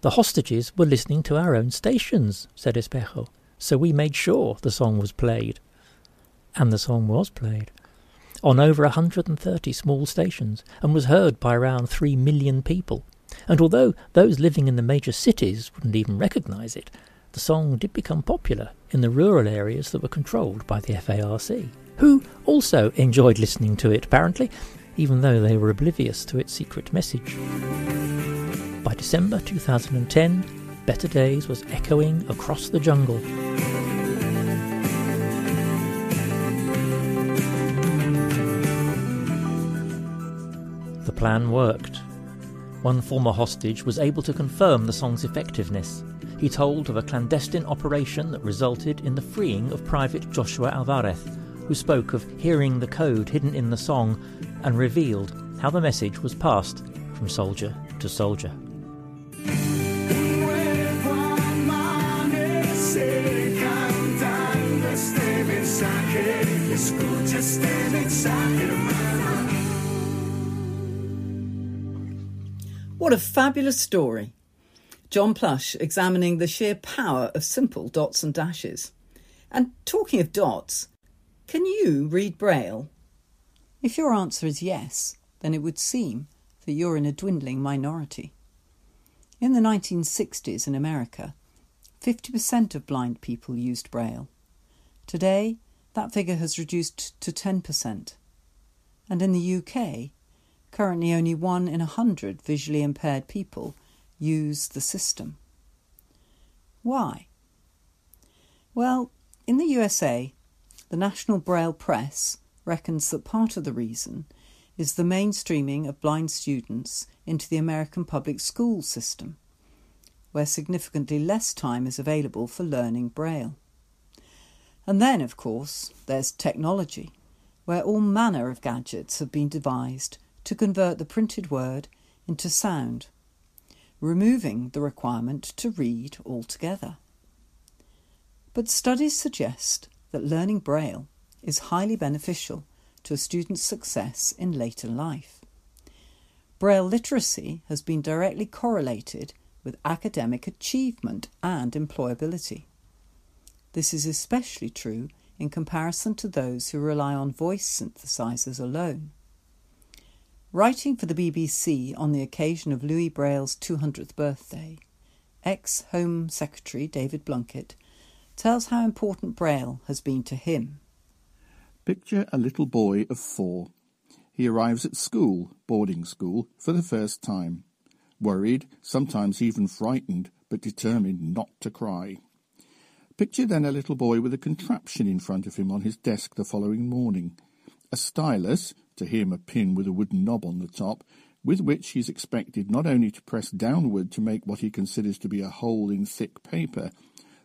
The hostages were listening to our own stations, said Espejo, so we made sure the song was played. And the song was played on over 130 small stations and was heard by around 3 million people. And although those living in the major cities wouldn't even recognize it, the song did become popular in the rural areas that were controlled by the FARC, who also enjoyed listening to it, apparently, even though they were oblivious to its secret message. By December 2010, Better Days was echoing across the jungle. The plan worked. One former hostage was able to confirm the song's effectiveness. He told of a clandestine operation that resulted in the freeing of Private Joshua Alvarez, who spoke of hearing the code hidden in the song and revealed how the message was passed from soldier to soldier. What a fabulous story. John Plush examining the sheer power of simple dots and dashes. And talking of dots, can you read Braille? If your answer is yes, then it would seem that you're in a dwindling minority. In the 1960s in America, 50% of blind people used Braille. Today, that figure has reduced to 10%. And in the UK, currently only one in a hundred visually impaired people use the system. Why? Well, in the USA, the National Braille Press reckons that part of the reason is the mainstreaming of blind students into the American public school system, where significantly less time is available for learning Braille. And then, of course, there's technology, where all manner of gadgets have been devised to convert the printed word into sound, removing the requirement to read altogether. But studies suggest that learning Braille is highly beneficial to a student's success in later life. Braille literacy has been directly correlated with academic achievement and employability. This is especially true in comparison to those who rely on voice synthesizers alone. Writing for the BBC on the occasion of Louis Braille's 200th birthday, ex Home Secretary David Blunkett tells how important Braille has been to him. Picture a little boy of four. He arrives at school, boarding school, for the first time. Worried, sometimes even frightened, but determined not to cry. Picture then a little boy with a contraption in front of him on his desk the following morning. A stylus, to him a pin with a wooden knob on the top, with which he is expected not only to press downward to make what he considers to be a hole in thick paper,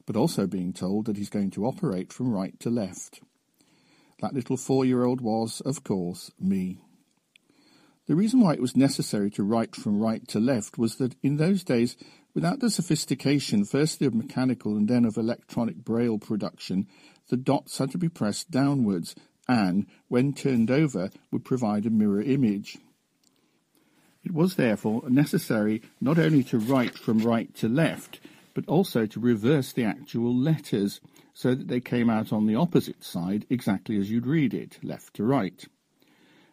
but also being told that he's going to operate from right to left. That little four-year-old was, of course, me. The reason why it was necessary to write from right to left was that in those days, without the sophistication firstly of mechanical and then of electronic braille production, the dots had to be pressed downwards and, when turned over, would provide a mirror image. It was therefore necessary not only to write from right to left, but also to reverse the actual letters so that they came out on the opposite side exactly as you'd read it, left to right.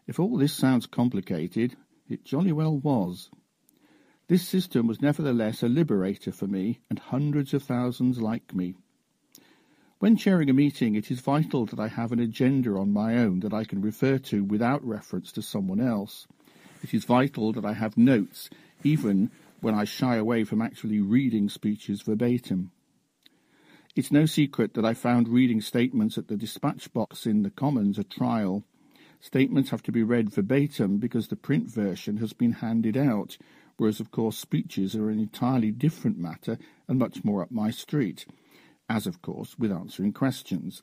If all this sounds complicated, it jolly well was. This system was nevertheless a liberator for me and hundreds of thousands like me. When chairing a meeting, it is vital that I have an agenda on my own that I can refer to without reference to someone else. It is vital that I have notes, even when I shy away from actually reading speeches verbatim. It's no secret that I found reading statements at the dispatch box in the Commons a trial. Statements have to be read verbatim because the print version has been handed out, whereas, of course, speeches are an entirely different matter and much more up my street, as, of course, with answering questions.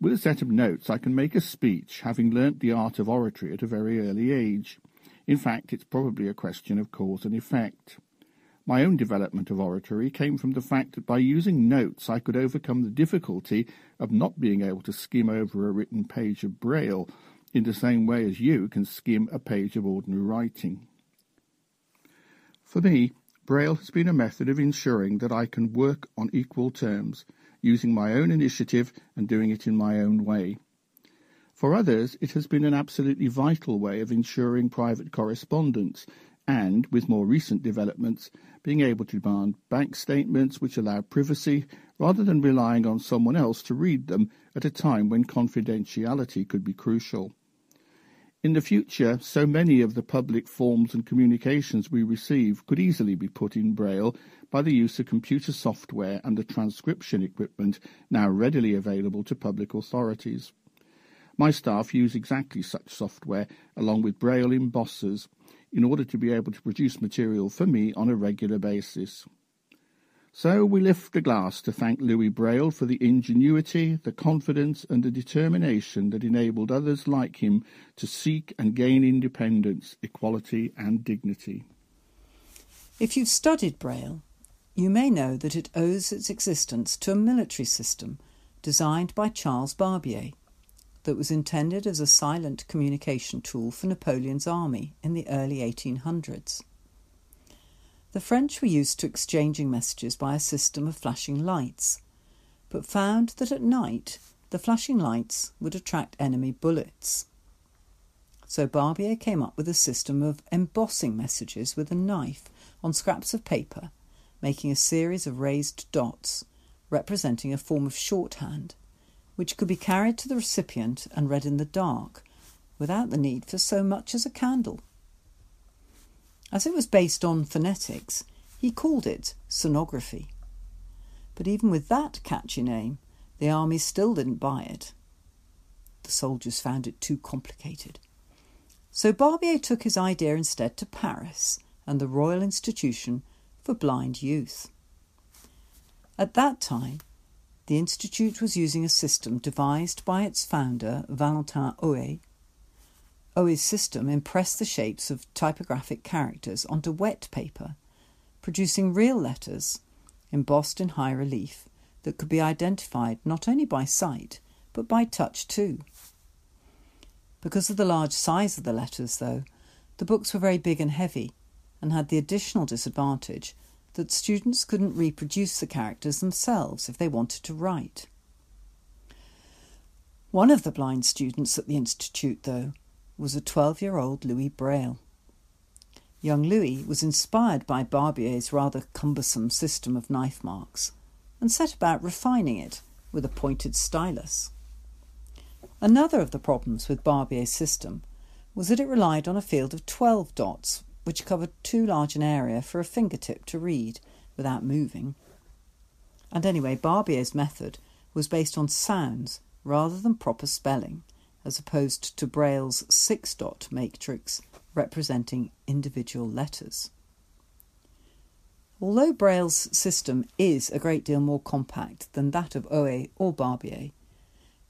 With a set of notes, I can make a speech, having learnt the art of oratory at a very early age. In fact, it's probably a question of cause and effect. My own development of oratory came from the fact that by using notes I could overcome the difficulty of not being able to skim over a written page of Braille in the same way as you can skim a page of ordinary writing. For me, Braille has been a method of ensuring that I can work on equal terms, using my own initiative and doing it in my own way. For others, it has been an absolutely vital way of ensuring private correspondence and, with more recent developments, being able to demand bank statements which allow privacy rather than relying on someone else to read them at a time when confidentiality could be crucial. In the future, so many of the public forms and communications we receive could easily be put in Braille by the use of computer software and the transcription equipment now readily available to public authorities. My staff use exactly such software along with Braille embossers in order to be able to produce material for me on a regular basis. So we lift a glass to thank Louis Braille for the ingenuity, the confidence, and the determination that enabled others like him to seek and gain independence, equality, and dignity. If you've studied Braille, you may know that it owes its existence to a military system designed by Charles Barbier that was intended as a silent communication tool for Napoleon's army in the early 1800s. The French were used to exchanging messages by a system of flashing lights, but found that at night the flashing lights would attract enemy bullets. So Barbier came up with a system of embossing messages with a knife on scraps of paper, making a series of raised dots representing a form of shorthand, which could be carried to the recipient and read in the dark without the need for so much as a candle. As it was based on phonetics, he called it sonography. But even with that catchy name, the army still didn't buy it. The soldiers found it too complicated. So Barbier took his idea instead to Paris and the Royal Institution for Blind Youth. At that time, the institute was using a system devised by its founder, Valentin Haüy. Haüy's system impressed the shapes of typographic characters onto wet paper, producing real letters embossed in high relief that could be identified not only by sight but by touch too. Because of the large size of the letters, though, the books were very big and heavy and had the additional disadvantage that students couldn't reproduce the characters themselves if they wanted to write. One of the blind students at the Institute, though, was a 12 year old Louis Braille. Young Louis was inspired by Barbier's rather cumbersome system of knife marks and set about refining it with a pointed stylus. Another of the problems with Barbier's system was that it relied on a field of 12 dots which covered too large an area for a fingertip to read without moving. And anyway, Barbier's method was based on sounds rather than proper spelling, as opposed to Braille's six dot matrix representing individual letters. Although Braille's system is a great deal more compact than that of Haüy or Barbier,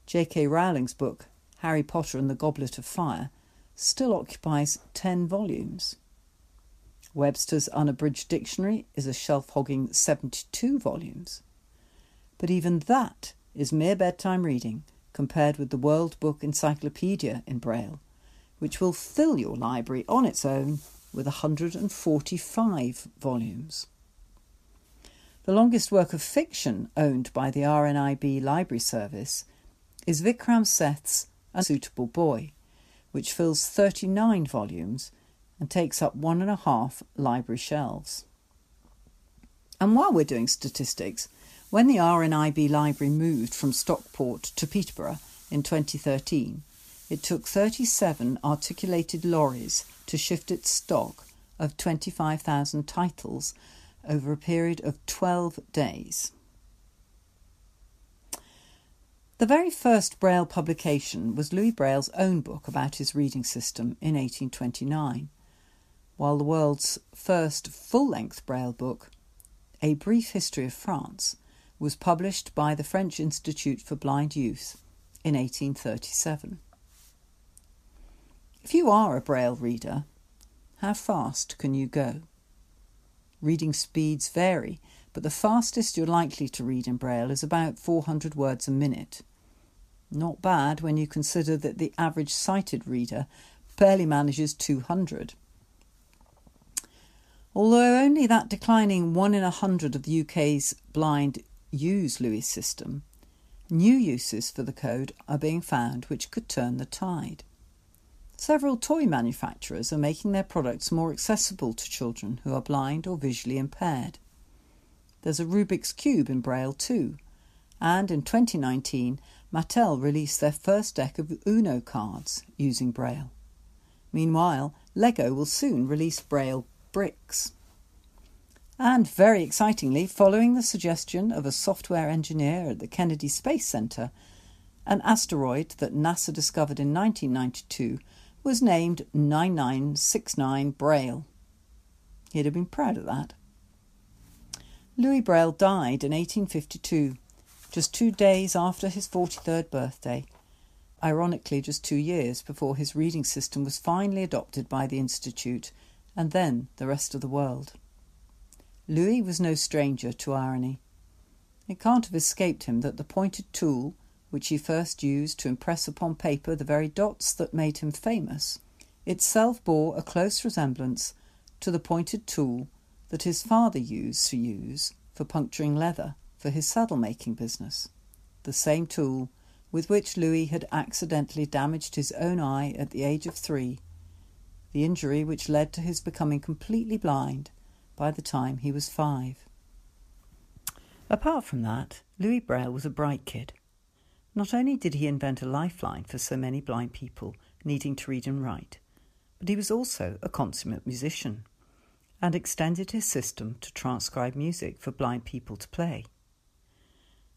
J.K. Rowling's book, Harry Potter and the Goblet of Fire, still occupies 10 volumes. Webster's Unabridged Dictionary is a shelf hogging 72 volumes. But even that is mere bedtime reading compared with the World Book Encyclopedia in Braille, which will fill your library on its own with 145 volumes. The longest work of fiction owned by the RNIB Library Service is Vikram Seth's Unsuitable Boy, which fills 39 volumes and takes up one and a half library shelves. And while we're doing statistics, when the RNIB library moved from Stockport to Peterborough in 2013, it took 37 articulated lorries to shift its stock of 25,000 titles over a period of 12 days. The very first Braille publication was Louis Braille's own book about his reading system in 1829 while the world's first full length Braille book, A Brief History of France, was published by the French Institute for Blind Youth in 1837. If you are a Braille reader, how fast can you go? Reading speeds vary, but the fastest you're likely to read in Braille is about 400 words a minute. Not bad when you consider that the average sighted reader barely manages 200. Although only that declining one in a hundred of the UK's blind use Louis system, new uses for the code are being found which could turn the tide. Several toy manufacturers are making their products more accessible to children who are blind or visually impaired. There's a Rubik's Cube in Braille too, and in 2019, Mattel released their first deck of Uno cards using Braille. Meanwhile, Lego will soon release Braille bricks. And very excitingly, following the suggestion of a software engineer at the Kennedy Space Center, an asteroid that NASA discovered in 1992 was named 9969 Braille. He'd have been proud of that. Louis Braille died in 1852, just two days after his 43rd birthday, ironically, just two years before his reading system was finally adopted by the Institute and then the rest of the world. Louis was no stranger to irony. It can't have escaped him that the pointed tool, which he first used to impress upon paper the very dots that made him famous, itself bore a close resemblance to the pointed tool that his father used to use for puncturing leather for his saddle making business, the same tool with which Louis had accidentally damaged his own eye at the age of three, the injury which led to his becoming completely blind by the time he was five. Apart from that, Louis Braille was a bright kid. Not only did he invent a lifeline for so many blind people needing to read and write, but he was also a consummate musician and extended his system to transcribe music for blind people to play.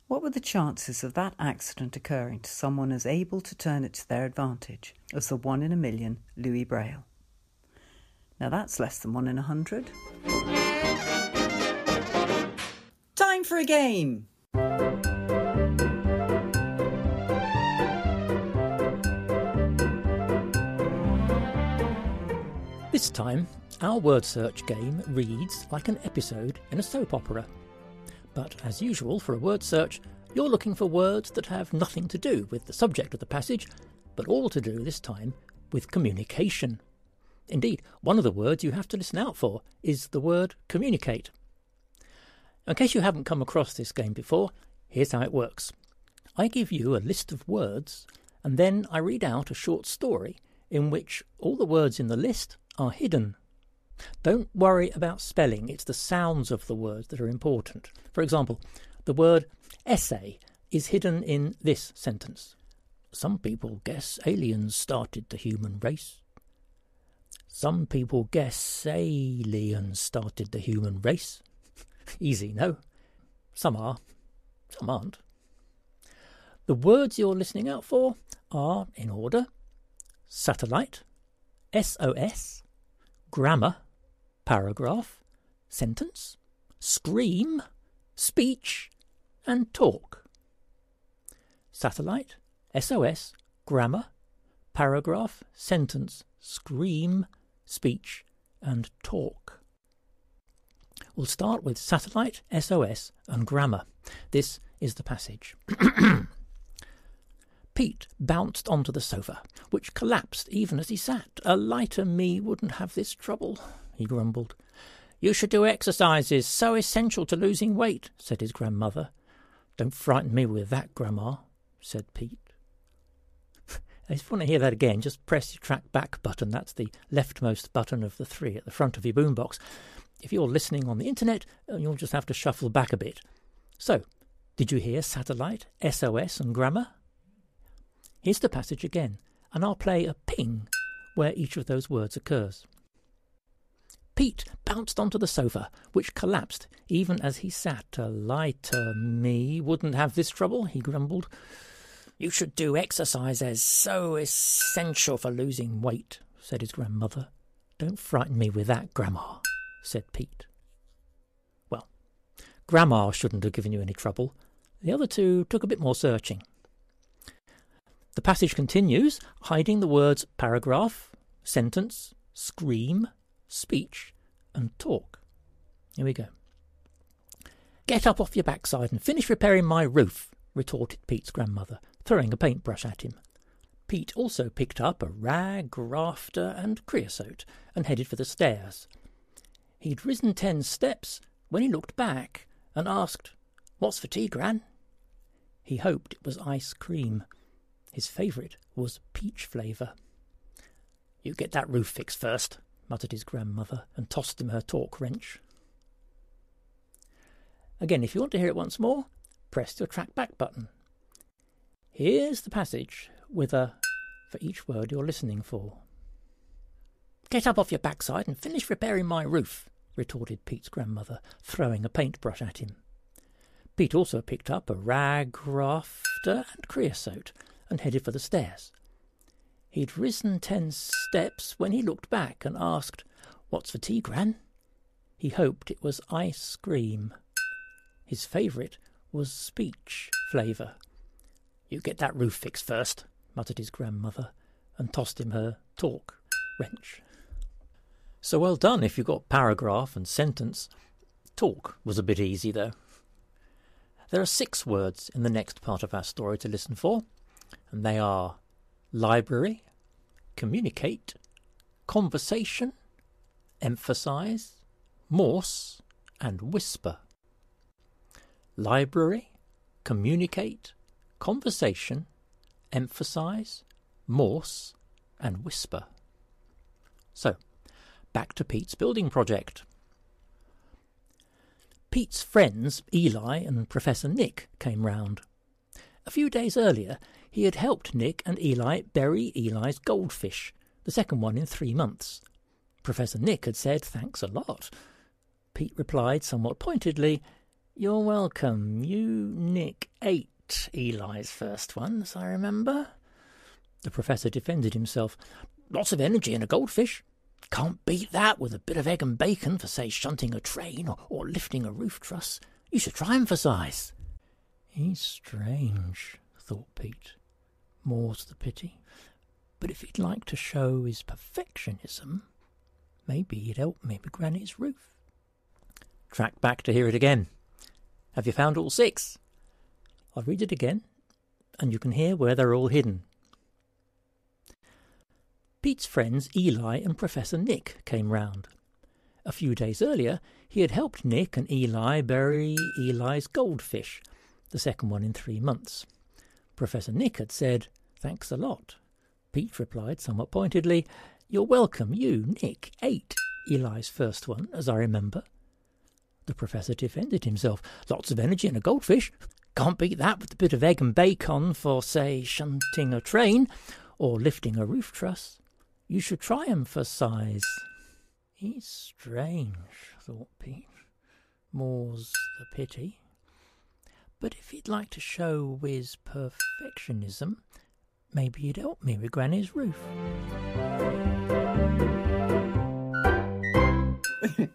What were the chances of that accident occurring to someone as able to turn it to their advantage as the one in a million Louis Braille? Now that's less than one in a hundred. Time for a game! This time, our word search game reads like an episode in a soap opera. But as usual for a word search, you're looking for words that have nothing to do with the subject of the passage, but all to do this time with communication. Indeed, one of the words you have to listen out for is the word communicate. In case you haven't come across this game before, here's how it works. I give you a list of words, and then I read out a short story in which all the words in the list are hidden. Don't worry about spelling, it's the sounds of the words that are important. For example, the word essay is hidden in this sentence. Some people guess aliens started the human race. Some people guess aliens started the human race. Easy, no? Some are, some aren't. The words you're listening out for are, in order, satellite, SOS, grammar, paragraph, sentence, scream, speech, and talk. Satellite, SOS, grammar, paragraph, sentence, scream, speech, and talk. We'll start with satellite, SOS, and grammar. This is the passage. Pete bounced onto the sofa, which collapsed even as he sat. A lighter me wouldn't have this trouble, he grumbled. You should do exercises, so essential to losing weight, said his grandmother. Don't frighten me with that, Grandma, said Pete. If you want to hear that again, just press your track back button. That's the leftmost button of the three at the front of your boombox. If you're listening on the internet, uh, you'll just have to shuffle back a bit. So, did you hear satellite, SOS, and grammar? Here's the passage again, and I'll play a ping where each of those words occurs. Pete bounced onto the sofa, which collapsed even as he sat. A lighter me wouldn't have this trouble, he grumbled. You should do exercise as so essential for losing weight, said his grandmother. Don't frighten me with that, Grandma, said Pete. Well, Grandma shouldn't have given you any trouble. The other two took a bit more searching. The passage continues, hiding the words paragraph, sentence, scream, speech, and talk. Here we go. Get up off your backside and finish repairing my roof, retorted Pete's grandmother, throwing a paintbrush at him. Pete also picked up a rag, rafter, and creosote and headed for the stairs. He'd risen ten steps when he looked back and asked, What's for tea, Gran? He hoped it was ice cream. His favourite was peach flavour. You get that roof fixed first, muttered his grandmother, and tossed him her torque wrench. Again, if you want to hear it once more, press your track back button. Here's the passage with a for each word you're listening for. Get up off your backside and finish repairing my roof, retorted Pete's grandmother, throwing a paintbrush at him. Pete also picked up a rag, rafter, and creosote and headed for the stairs. He'd risen ten steps when he looked back and asked, What's for tea, Gran? He hoped it was ice cream. His favourite was speech flavour. You get that roof fixed first, muttered his grandmother, and tossed him her talk wrench. So well done if you got paragraph and sentence. Talk was a bit easy, though. There are six words in the next part of our story to listen for and they are library, communicate, conversation, emphasize, morse, and whisper. Library, communicate, conversation, emphasise, morse, and whisper. So, back to Pete's building project. Pete's friends, Eli and Professor Nick, came round. A few days earlier, he had helped Nick and Eli bury Eli's goldfish, the second one in three months. Professor Nick had said thanks a lot. Pete replied somewhat pointedly, You're welcome. You, Nick, ate Eli's first one, as I remember. The professor defended himself. Lots of energy in a goldfish. Can't beat that with a bit of egg and bacon for, say, shunting a train or, or lifting a roof truss. You should try him for size. He's strange, thought Pete. More's the pity. But if he'd like to show his perfectionism, maybe he'd help me with Granny's roof. Track back to hear it again. Have you found all six? I'll read it again, and you can hear where they're all hidden. Pete's friends Eli and Professor Nick came round. A few days earlier, he had helped Nick and Eli bury Eli's goldfish, the second one in three months. Professor Nick had said, Thanks a lot. Pete replied somewhat pointedly, You're welcome. You, Nick, ate Eli's first one, as I remember. The professor defended himself. Lots of energy in a goldfish. Can't beat that with a bit of egg and bacon for, say, shunting a train or lifting a roof truss. You should try him for size. He's strange, thought Pete. More's the pity. But if he'd like to show his perfectionism, maybe he'd help me with Granny's roof.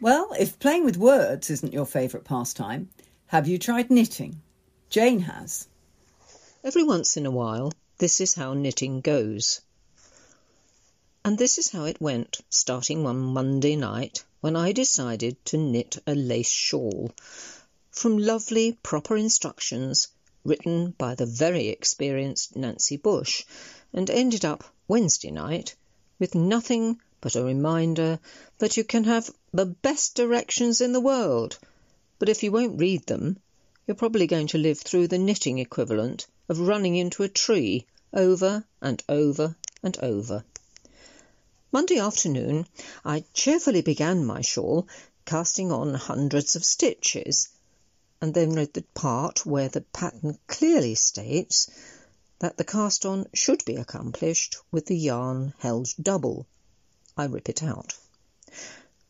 well, if playing with words isn't your favourite pastime, have you tried knitting? Jane has. Every once in a while, this is how knitting goes. And this is how it went, starting one Monday night when I decided to knit a lace shawl from lovely, proper instructions written by the very experienced Nancy Bush, and ended up Wednesday night with nothing but a reminder that you can have the best directions in the world, but if you won't read them, you're probably going to live through the knitting equivalent of running into a tree over and over and over. Monday afternoon I cheerfully began my shawl, casting on hundreds of stitches, and then read the part where the pattern clearly states that the cast on should be accomplished with the yarn held double. I rip it out.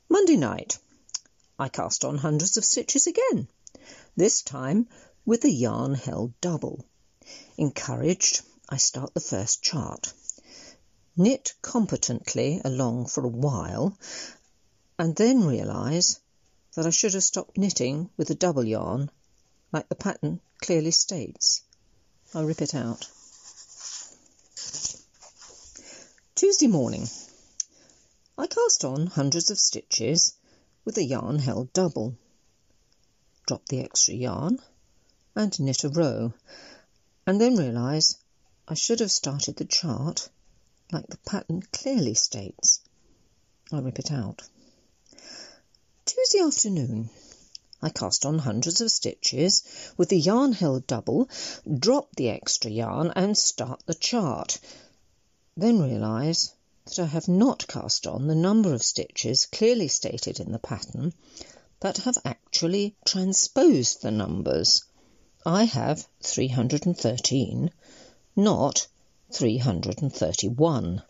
Monday night I cast on hundreds of stitches again, this time with the yarn held double. Encouraged, I start the first chart knit competently along for a while, and then realise that I should have stopped knitting with the double yarn, like the pattern clearly states. I rip it out. Tuesday morning. I cast on hundreds of stitches with the yarn held double. Drop the extra yarn and knit a row, and then realise I should have started the chart like the pattern clearly states. I rip it out. Tuesday afternoon. I cast on hundreds of stitches with the yarn held double, drop the extra yarn and start the chart. Then realise that I have not cast on the number of stitches clearly stated in the pattern, but have actually transposed the numbers. I have 313, not 331.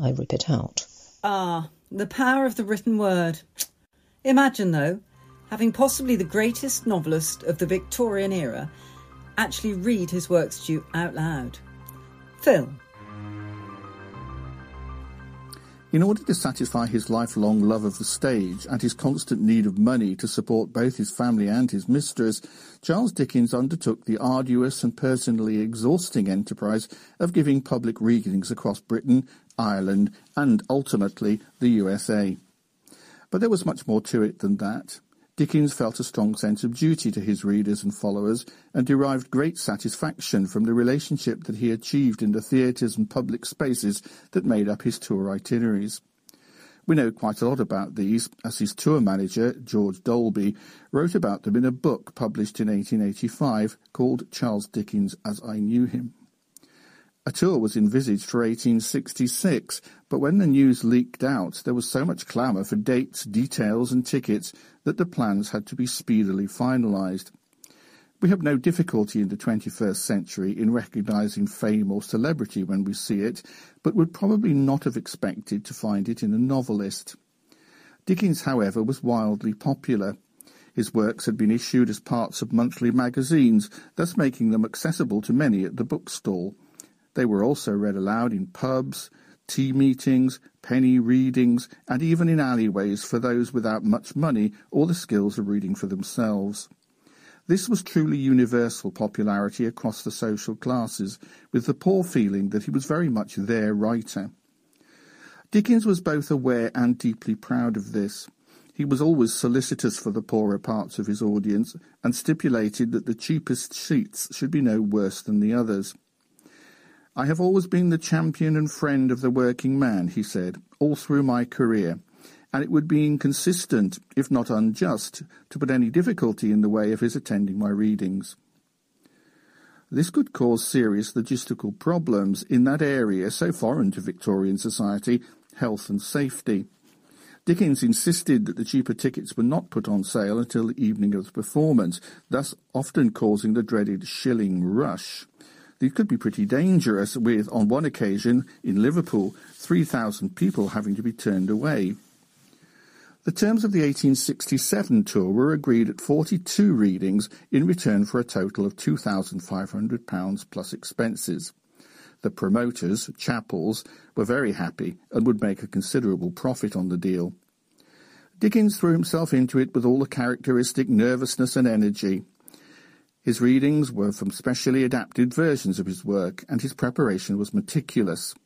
I rip it out. Ah, the power of the written word. Imagine, though, having possibly the greatest novelist of the Victorian era actually read his works to you out loud. Phil. In order to satisfy his lifelong love of the stage and his constant need of money to support both his family and his mistress, Charles Dickens undertook the arduous and personally exhausting enterprise of giving public readings across Britain, Ireland, and ultimately the USA. But there was much more to it than that. Dickens felt a strong sense of duty to his readers and followers and derived great satisfaction from the relationship that he achieved in the theatres and public spaces that made up his tour itineraries. We know quite a lot about these, as his tour manager, George Dolby, wrote about them in a book published in 1885 called Charles Dickens as I Knew Him. A tour was envisaged for 1866, but when the news leaked out, there was so much clamour for dates, details, and tickets that the plans had to be speedily finalised. We have no difficulty in the 21st century in recognising fame or celebrity when we see it, but would probably not have expected to find it in a novelist. Dickens, however, was wildly popular. His works had been issued as parts of monthly magazines, thus making them accessible to many at the bookstall. They were also read aloud in pubs, tea meetings, penny readings, and even in alleyways for those without much money or the skills of reading for themselves. This was truly universal popularity across the social classes, with the poor feeling that he was very much their writer. Dickens was both aware and deeply proud of this. He was always solicitous for the poorer parts of his audience and stipulated that the cheapest seats should be no worse than the others. I have always been the champion and friend of the working man, he said, all through my career, and it would be inconsistent, if not unjust, to put any difficulty in the way of his attending my readings. This could cause serious logistical problems in that area so foreign to Victorian society, health and safety. Dickens insisted that the cheaper tickets were not put on sale until the evening of the performance, thus often causing the dreaded shilling rush. These could be pretty dangerous, with, on one occasion in Liverpool, 3,000 people having to be turned away. The terms of the 1867 tour were agreed at 42 readings in return for a total of £2,500 plus expenses. The promoters, Chappell's, were very happy and would make a considerable profit on the deal. Dickens threw himself into it with all the characteristic nervousness and energy. His readings were from specially adapted versions of his work, and his preparation was meticulous.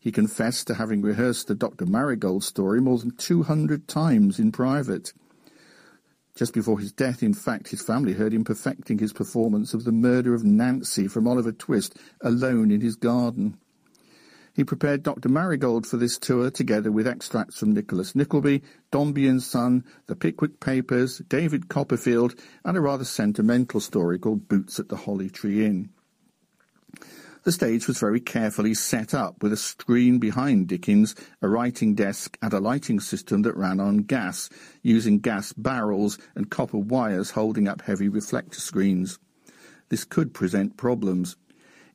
He confessed to having rehearsed the Dr. Marigold story more than 200 times in private. Just before his death, in fact, his family heard him perfecting his performance of the murder of Nancy from Oliver Twist alone in his garden. He prepared Dr. Marigold for this tour together with extracts from Nicholas Nickleby, Dombey and Son, The Pickwick Papers, David Copperfield, and a rather sentimental story called Boots at the Holly Tree Inn. The stage was very carefully set up with a screen behind Dickens, a writing desk, and a lighting system that ran on gas, using gas barrels and copper wires holding up heavy reflector screens. This could present problems.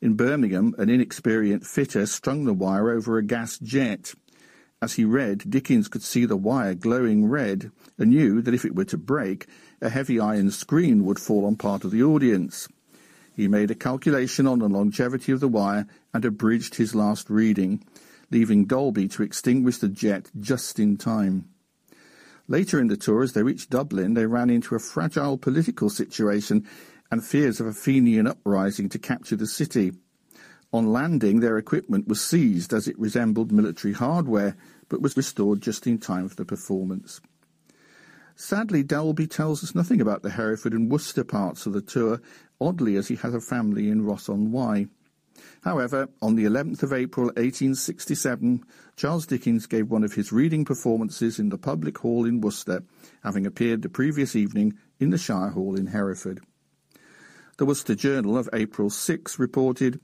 In Birmingham, an inexperienced fitter strung the wire over a gas jet. As he read, Dickens could see the wire glowing red and knew that if it were to break, a heavy iron screen would fall on part of the audience. He made a calculation on the longevity of the wire and abridged his last reading, leaving Dolby to extinguish the jet just in time. Later in the tour, as they reached Dublin, they ran into a fragile political situation and fears of a Fenian uprising to capture the city. On landing, their equipment was seized as it resembled military hardware, but was restored just in time for the performance. Sadly, Dolby tells us nothing about the Hereford and Worcester parts of the tour, oddly as he has a family in Ross-on-Wye. However, on the 11th of April 1867, Charles Dickens gave one of his reading performances in the public hall in Worcester, having appeared the previous evening in the Shire Hall in Hereford. The Worcester Journal of April 6 reported,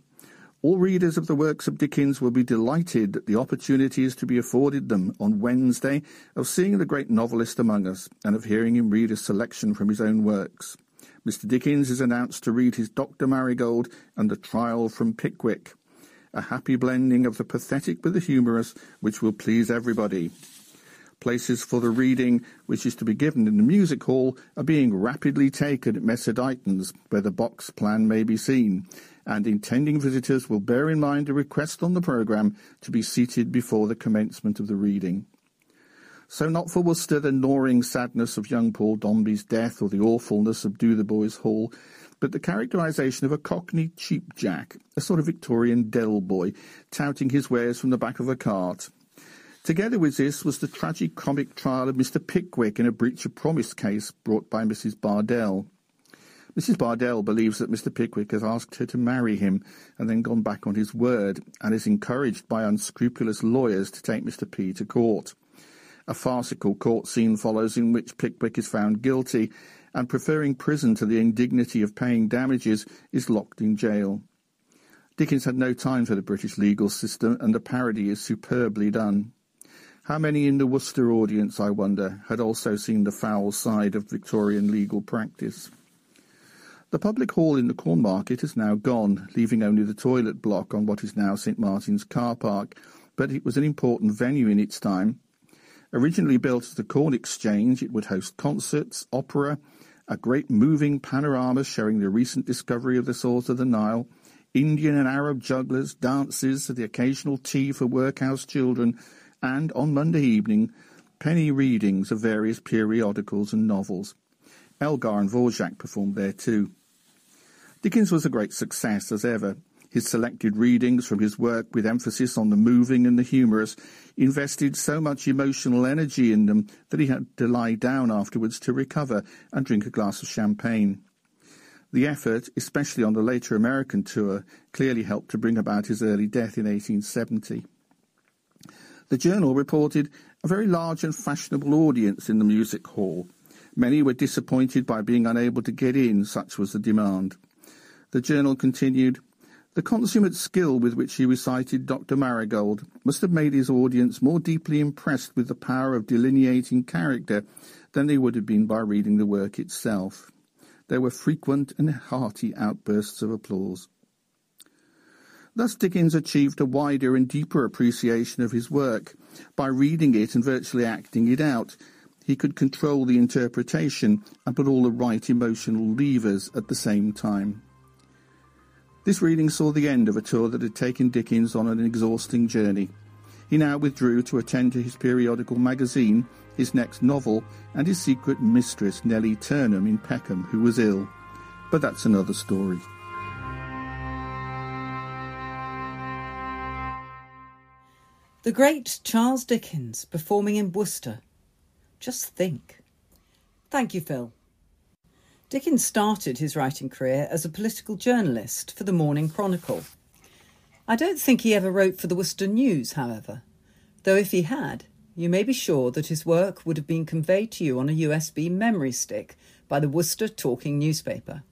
All readers of the works of Dickens will be delighted that the opportunity is to be afforded them on Wednesday of seeing the great novelist among us and of hearing him read a selection from his own works. Mr. Dickens is announced to read his Dr. Marigold and the Trial from Pickwick, a happy blending of the pathetic with the humorous, which will please everybody. Places for the reading, which is to be given in the music hall, are being rapidly taken at Messer Dighton's, where the box plan may be seen, and intending visitors will bear in mind a request on the programme to be seated before the commencement of the reading. So not for Worcester the gnawing sadness of young Paul Dombey's death or the awfulness of Dotheboys Hall, but the characterisation of a cockney cheap jack, a sort of Victorian Del Boy, touting his wares from the back of a cart, Together with this was the tragic comic trial of Mr. Pickwick in a breach of promise case brought by Mrs. Bardell. Mrs. Bardell believes that Mr. Pickwick has asked her to marry him and then gone back on his word, and is encouraged by unscrupulous lawyers to take Mr. P to court. A farcical court scene follows in which Pickwick is found guilty and, preferring prison to the indignity of paying damages, is locked in jail. Dickens had no time for the British legal system, and the parody is superbly done. How many in the Worcester audience, I wonder, had also seen the foul side of Victorian legal practice? The public hall in the Corn Market is now gone, leaving only the toilet block on what is now St Martin's car park, but it was an important venue in its time. Originally built as the Corn Exchange, it would host concerts, opera, a great moving panorama showing the recent discovery of the source of the Nile, Indian and Arab jugglers, dances, the occasional tea for workhouse children, and, on Monday evening, penny readings of various periodicals and novels. Elgar and Dvorak performed there too. Dickens was a great success as ever. His selected readings from his work, with emphasis on the moving and the humorous, invested so much emotional energy in them that he had to lie down afterwards to recover and drink a glass of champagne. The effort, especially on the later American tour, clearly helped to bring about his early death in 1870. The journal reported a very large and fashionable audience in the music hall. Many were disappointed by being unable to get in, such was the demand. The journal continued, the consummate skill with which he recited Dr. Marigold must have made his audience more deeply impressed with the power of delineating character than they would have been by reading the work itself. There were frequent and hearty outbursts of applause. Thus Dickens achieved a wider and deeper appreciation of his work. By reading it and virtually acting it out, he could control the interpretation and put all the right emotional levers at the same time. This reading saw the end of a tour that had taken Dickens on an exhausting journey. He now withdrew to attend to his periodical magazine, his next novel, and his secret mistress, Nellie Ternan, in Peckham, who was ill. But that's another story. The great Charles Dickens performing in Worcester. Just think. Thank you, Phil. Dickens started his writing career as a political journalist for the Morning Chronicle. I don't think he ever wrote for the Worcester News, however, though if he had, you may be sure that his work would have been conveyed to you on a USB memory stick by the Worcester Talking Newspaper.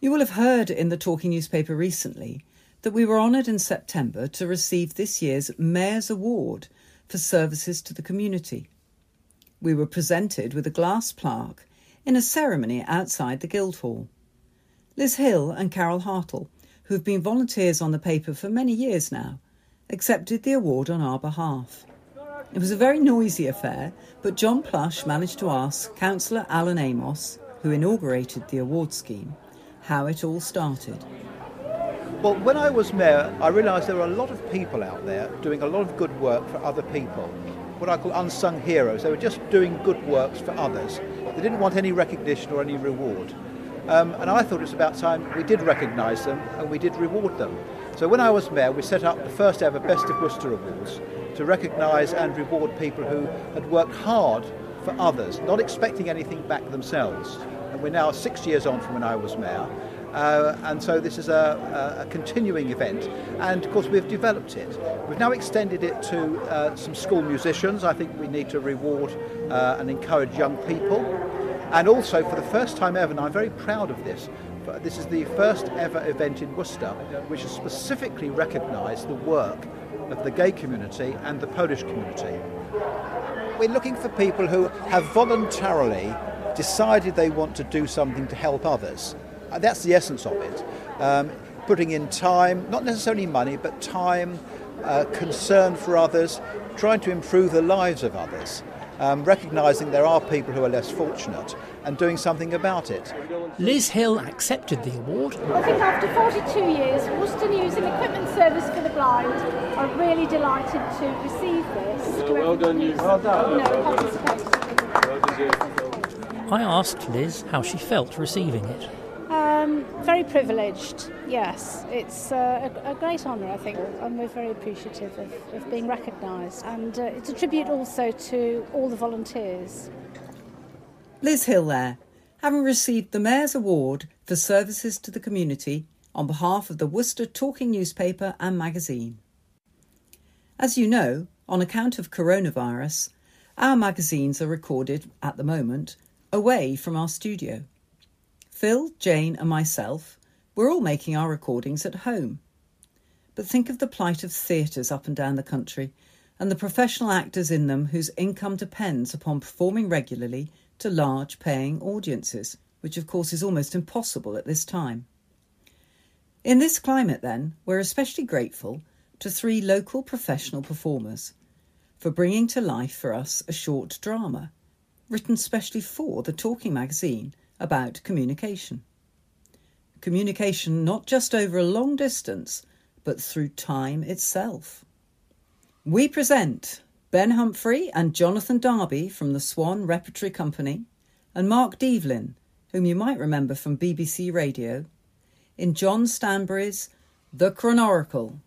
You will have heard in the Talking Newspaper recently that we were honoured in September to receive this year's Mayor's Award for services to the community. We were presented with a glass plaque in a ceremony outside the Guildhall. Liz Hill and Carol Hartle, who have been volunteers on the paper for many years now, accepted the award on our behalf. It was a very noisy affair, but John Plush managed to ask Councillor Alan Amos, who inaugurated the award scheme, how it all started. Well, when I was mayor, I realised there were a lot of people out there doing a lot of good work for other people. What I call unsung heroes. They were just doing good works for others. They didn't want any recognition or any reward. Um, and I thought it was about time we did recognise them and we did reward them. So when I was mayor, we set up the first ever Best of Worcester Awards to recognise and reward people who had worked hard for others, not expecting anything back themselves. And we're now six years on from when I was mayor. Uh, and so this is a, a, continuing event. And of course, we've developed it. We've now extended it to uh, some school musicians. I think we need to reward uh, and encourage young people. And also, for the first time ever, and I'm very proud of this, this is the first ever event in Worcester which has specifically recognised the work of the gay community and the Polish community. We're looking for people who have voluntarily decided they want to do something to help others. Uh, that's the essence of it. Um, putting in time, not necessarily money, but time, uh, concern for others, trying to improve the lives of others, um, recognising there are people who are less fortunate and doing something about it. Liz Hill accepted the award. I think after 42 years, Worcester News and Equipment Service for the Blind are really delighted to receive this. Well, well done, you. Well done. You know, I asked Liz how she felt receiving it. Um, very privileged, yes. It's uh, a, a, great honour, I think, and we're very appreciative of, of being recognised. And uh, it's a tribute also to all the volunteers. Liz Hill there, having received the Mayor's Award for services to the community on behalf of the Worcester Talking newspaper and magazine. As you know, on account of coronavirus, our magazines are recorded at the moment away from our studio. Phil, Jane, and myself, we're all making our recordings at home. but think of the plight of theatres up and down the country and the professional actors in them whose income depends upon performing regularly to large paying audiences, which of course is almost impossible at this time. In this climate, then, we're especially grateful to three local professional performers for bringing to life for us a short drama written specially for the Talking magazine about communication. Communication not just over a long distance, but through time itself. We present Ben Humphrey and Jonathan Darby from the Swan Repertory Company, and Mark Devlin, whom you might remember from BBC Radio, in John Stanbury's The Chronoricle.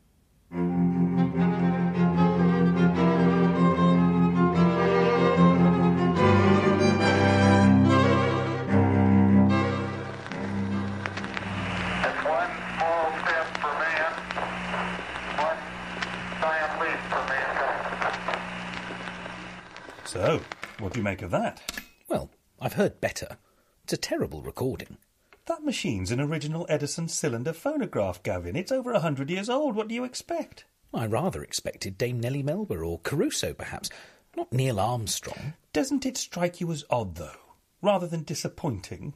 So, what do you make of that? Well, I've heard better. It's a terrible recording. That machine's an original Edison cylinder phonograph, Gavin. It's over a hundred years old. What do you expect? I rather expected Dame Nellie Melba or Caruso, perhaps. Not Neil Armstrong. Doesn't it strike you as odd, though, rather than disappointing?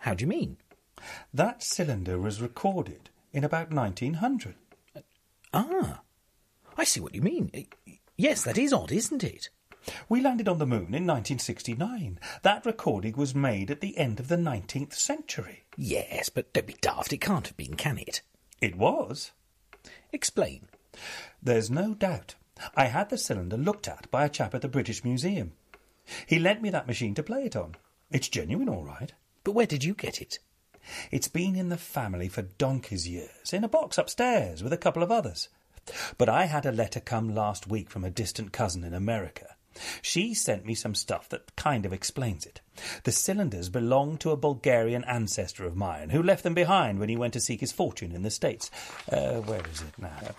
How do you mean? That cylinder was recorded in about 1900. Ah, I see what you mean. Yes, that is odd, isn't it? We landed on the moon in 1969. That recording was made at the end of the 19th century. Yes, but don't be daft. It can't have been, can it? It was. Explain. There's no doubt. I had the cylinder looked at by a chap at the British Museum. He lent me that machine to play it on. It's genuine, all right. But where did you get it? It's been in the family for donkey's years, in a box upstairs with a couple of others. But I had a letter come last week from a distant cousin in America. She sent me some stuff that kind of explains it. The cylinders belong to a Bulgarian ancestor of mine who left them behind when he went to seek his fortune in the States. Uh, where is it now?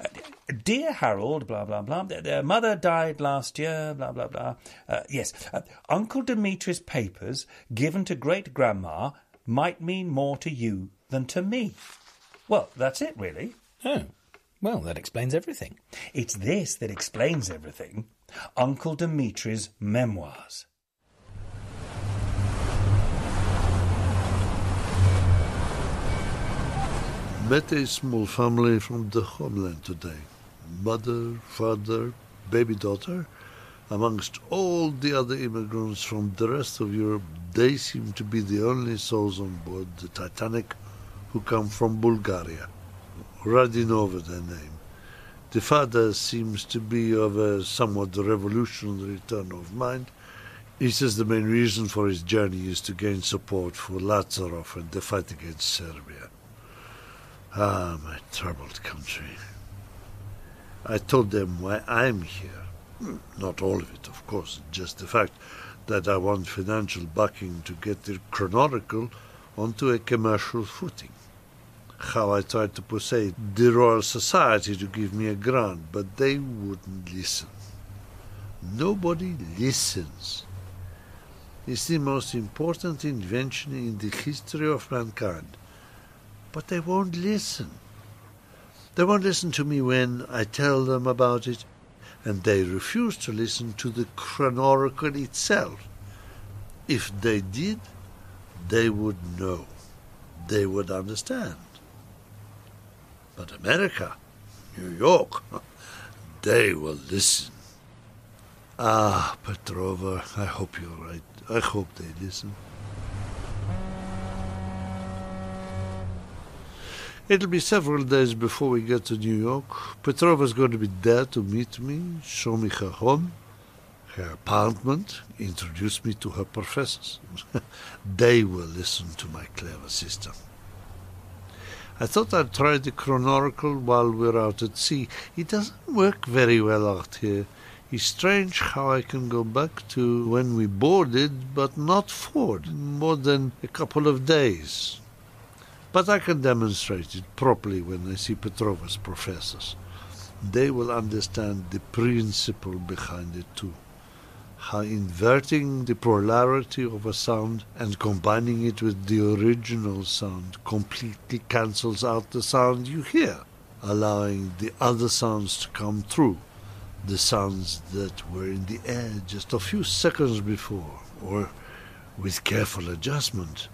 Uh, dear Harold, blah, blah, blah. Their mother died last year, blah, blah, blah. Uh, yes, uh, Uncle Dimitri's papers given to great grandma might mean more to you than to me. Well, that's it, really. Oh. Well, that explains everything. It's this that explains everything. Uncle Dimitri's memoirs. Met a small family from the homeland today. Mother, father, baby daughter. Amongst all the other immigrants from the rest of Europe, they seem to be the only souls on board the Titanic who come from Bulgaria. Radinova, their name. The father seems to be of a somewhat revolutionary turn of mind. He says the main reason for his journey is to gain support for Lazarov and the fight against Serbia. Ah, my troubled country. I told them why I'm here. Hmm, not all of it, of course, just the fact that I want financial backing to get the Chronoricle onto a commercial footing how I tried to persuade the Royal Society to give me a grant, but they wouldn't listen. Nobody listens. It's the most important invention in the history of mankind. But they won't listen. They won't listen to me when I tell them about it, and they refuse to listen to the chronoricle itself. If they did, they would know. They would understand. But America, New York, they will listen. Ah, Petrova, I hope you're right. I hope they listen. It'll be several days before we get to New York. Petrova's going to be there to meet me, show me her home, her apartment, introduce me to her professors. they will listen to my clever system. I thought I'd try the chronoracle while we're out at sea. It doesn't work very well out here. It's strange how I can go back to when we boarded, but not forward, more than a couple of days. But I can demonstrate it properly when I see Petrova's professors. They will understand the principle behind it too how inverting the polarity of a sound and combining it with the original sound completely cancels out the sound you hear. allowing the other sounds to come through, the sounds that were in the air just a few seconds before, or with careful adjustment,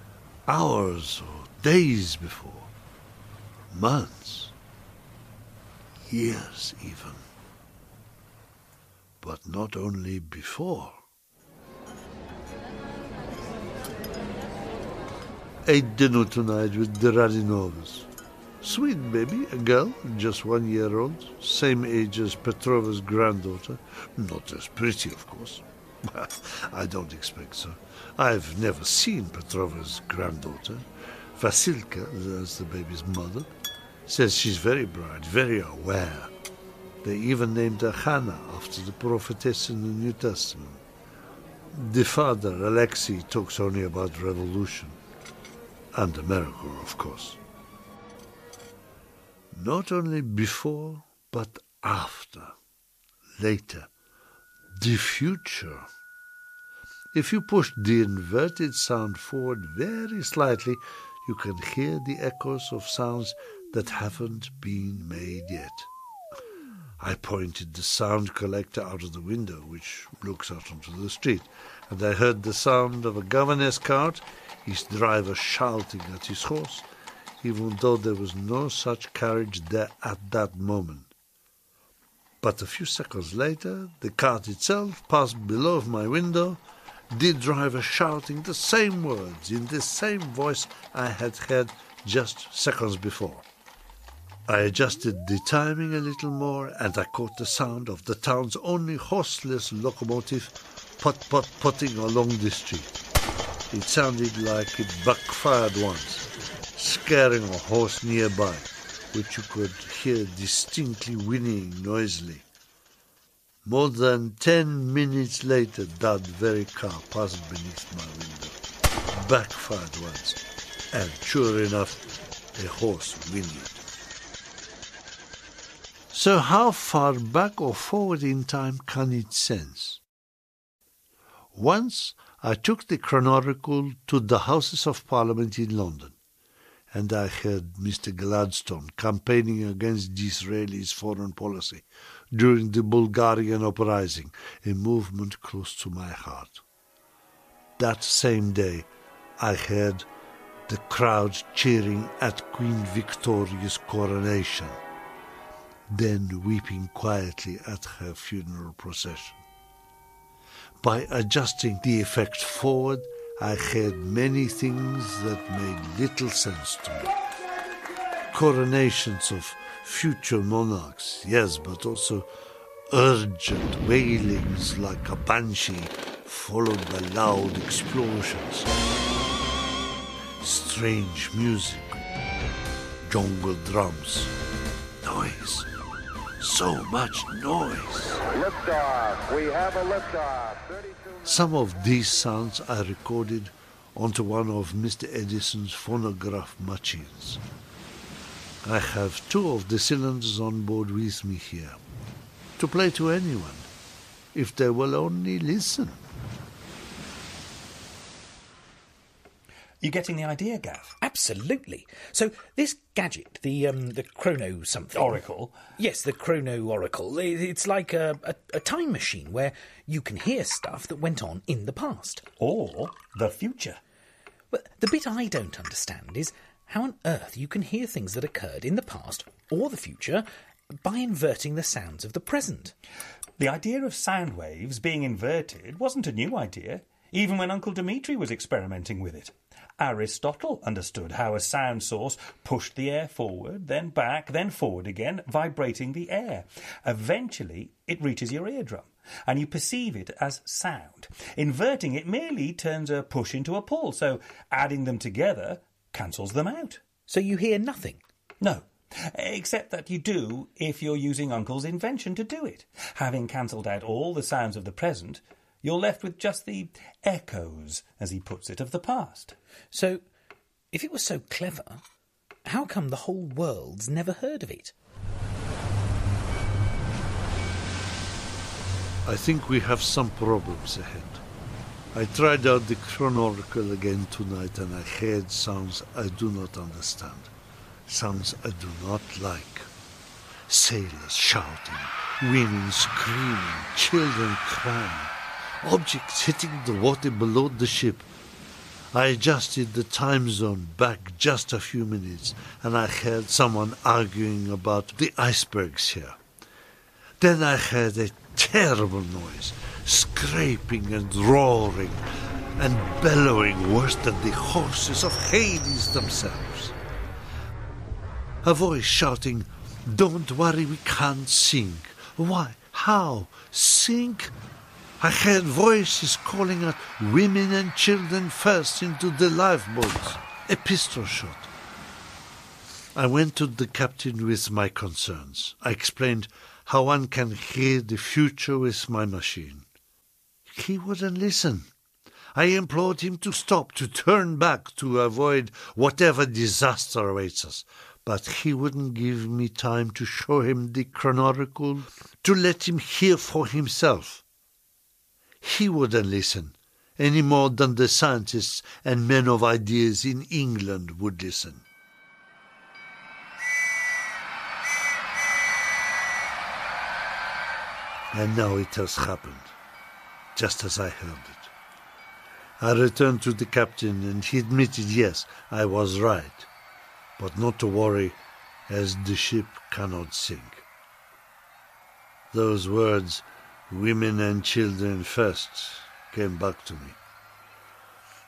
hours or days before, months, years even. But not only before. Ate dinner tonight with the Radinovas. Sweet baby, a girl, just one year old, same age as Petrova's granddaughter. Not as pretty, of course. I don't expect so. I've never seen Petrova's granddaughter. Vasilka, that's the baby's mother, says she's very bright, very aware. They even named her Hannah after the prophetess in the New Testament. The father, Alexei, talks only about revolution. And America, of course. Not only before, but after, later, the future. If you push the inverted sound forward very slightly, you can hear the echoes of sounds that haven't been made yet. I pointed the sound collector out of the window, which looks out onto the street, and I heard the sound of a governess cart, his driver shouting at his horse, even though there was no such carriage there at that moment. But a few seconds later, the cart itself passed below my window, the driver shouting the same words in the same voice I had heard just seconds before. I adjusted the timing a little more, and I caught the sound of the town's only horseless locomotive put put putting along the street. It sounded like it backfired once, scaring a horse nearby, which you could hear distinctly whinnying noisily. More than ten minutes later, that very car passed beneath my window, backfired once, and sure enough, a horse whinnied. So, how far back or forward in time can it sense? Once I took the chronometer to the Houses of Parliament in London, and I heard Mr. Gladstone campaigning against Disraeli's foreign policy during the Bulgarian uprising, a movement close to my heart. That same day, I heard the crowd cheering at Queen Victoria's coronation, then weeping quietly at her funeral procession. By adjusting the effect forward, I heard many things that made little sense to me. Coronations of future monarchs, yes, but also urgent wailings like a banshee, followed by loud explosions. Strange music, jungle drums, noise, so much noise. Liftoff. We have a liftoff. 32 Some of these sounds I recorded onto one of Mr. Edison's phonograph machines. I have two of the cylinders on board with me here to play to anyone if they will only listen. You getting the idea, Gav? Absolutely. So this gadget, the um, the Chrono something Oracle? Yes, the Chrono Oracle. It's like a, a, a time machine where you can hear stuff that went on in the past or the future. But the bit I don't understand is how on earth you can hear things that occurred in the past or the future by inverting the sounds of the present. The idea of sound waves being inverted wasn't a new idea, even when Uncle Dimitri was experimenting with it. Aristotle understood how a sound source pushed the air forward, then back, then forward again, vibrating the air. Eventually, it reaches your eardrum, and you perceive it as sound. Inverting it merely turns a push into a pull, so adding them together cancels them out. So you hear nothing? No. Except that you do if you're using Uncle's invention to do it. Having cancelled out all the sounds of the present, you're left with just the echoes, as he puts it, of the past. So, if it was so clever, how come the whole world's never heard of it? I think we have some problems ahead. I tried out the chronoracle again tonight and I heard sounds I do not understand, sounds I do not like. Sailors shouting, women screaming, children crying, objects hitting the water below the ship. I adjusted the time zone back just a few minutes and I heard someone arguing about the icebergs here. Then I heard a terrible noise, scraping and roaring and bellowing worse than the horses of Hades themselves. A voice shouting, Don't worry, we can't sink. Why? How? Sink? I heard voices calling out women and children first into the lifeboats. A pistol shot. I went to the captain with my concerns. I explained how one can hear the future with my machine. He wouldn't listen. I implored him to stop, to turn back, to avoid whatever disaster awaits us. But he wouldn't give me time to show him the chronoracle, to let him hear for himself. He wouldn't listen, any more than the scientists and men of ideas in England would listen. And now it has happened, just as I heard it. I returned to the captain, and he admitted, yes, I was right, but not to worry, as the ship cannot sink. Those words, women and children first, came back to me.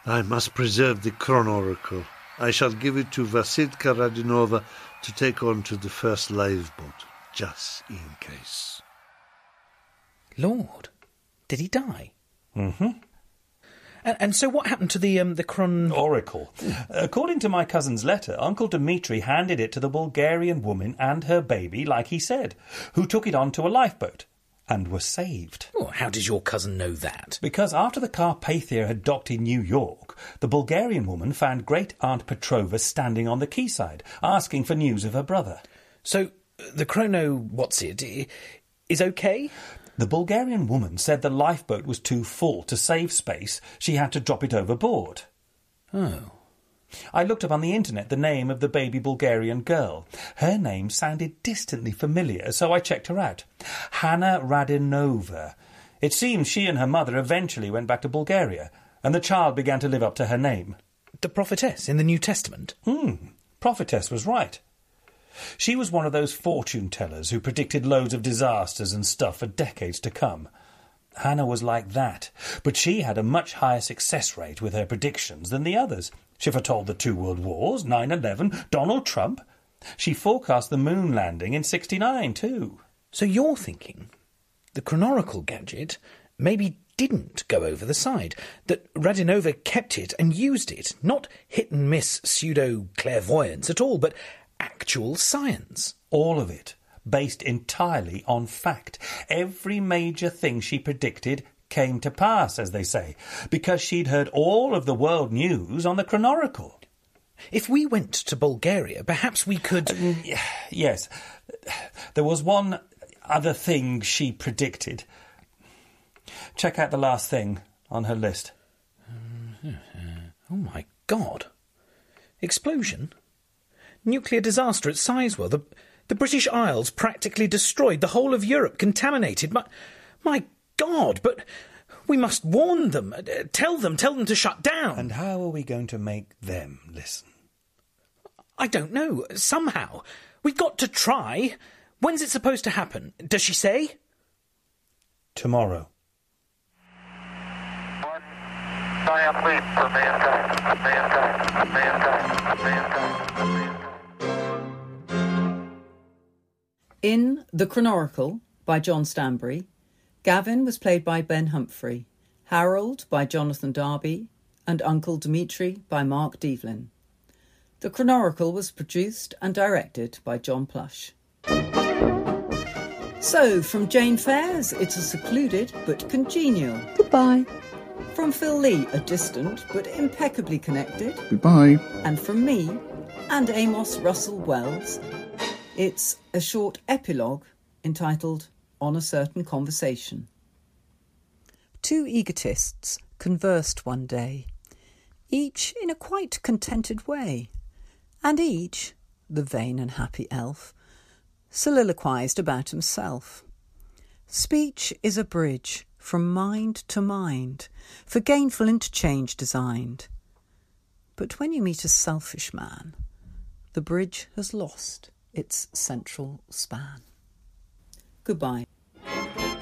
I must preserve the chronoracle. I shall give it to Vasilka Radinova to take on to the first lifeboat, just in case. Lord, did he die? Mm-hmm. And, and so what happened to the um, the chron... Oracle. According to my cousin's letter, Uncle Dmitri handed it to the Bulgarian woman and her baby, like he said, who took it on to a lifeboat and were saved. Oh, how did your cousin know that? Because after the Carpathia had docked in New York, the Bulgarian woman found Great Aunt Petrova standing on the quayside, asking for news of her brother. So the chrono, what's it, is okay? The Bulgarian woman said the lifeboat was too full to save space. She had to drop it overboard. Oh. I looked up on the internet the name of the baby Bulgarian girl. Her name sounded distantly familiar, so I checked her out. Hannah Radinova. It seems she and her mother eventually went back to Bulgaria, and the child began to live up to her name. The prophetess in the New Testament? Hmm. Prophetess was right. She was one of those fortune tellers who predicted loads of disasters and stuff for decades to come. Hannah was like that, but she had a much higher success rate with her predictions than the others. She foretold the two world wars, 9-11, Donald Trump. She forecast the moon landing in 69 too. So you're thinking the chronoracle gadget maybe didn't go over the side, that Radinova kept it and used it, not hit and miss pseudo clairvoyance at all, but actual science. All of it, based entirely on fact. Every major thing she predicted came to pass, as they say, because she'd heard all of the world news on the chronoracle. If we went to Bulgaria, perhaps we could. Uh, yes. There was one other thing she predicted. Check out the last thing on her list. Oh my god. Explosion? Nuclear disaster at Sizewell. The, the British Isles practically destroyed. The whole of Europe contaminated. My, my God, but we must warn them. Uh, tell them, tell them to shut down. And how are we going to make them listen? I don't know. Somehow. We've got to try. When's it supposed to happen? Does she say? Tomorrow. In The Chronoracle by John Stanbury, Gavin was played by Ben Humphrey, Harold by Jonathan Darby, and Uncle Dmitri by Mark Devlin. The Chronoracle was produced and directed by John Plush. So, from Jane Fair's It's a Secluded but Congenial. Goodbye. From Phil Lee, a distant but impeccably connected. Goodbye. And from me and Amos Russell Wells, it's a short epilogue entitled On a Certain Conversation. Two egotists conversed one day, each in a quite contented way, and each, the vain and happy elf, soliloquized about himself. Speech is a bridge from mind to mind, for gainful interchange designed. But when you meet a selfish man, the bridge has lost its central span. Goodbye. Thank you.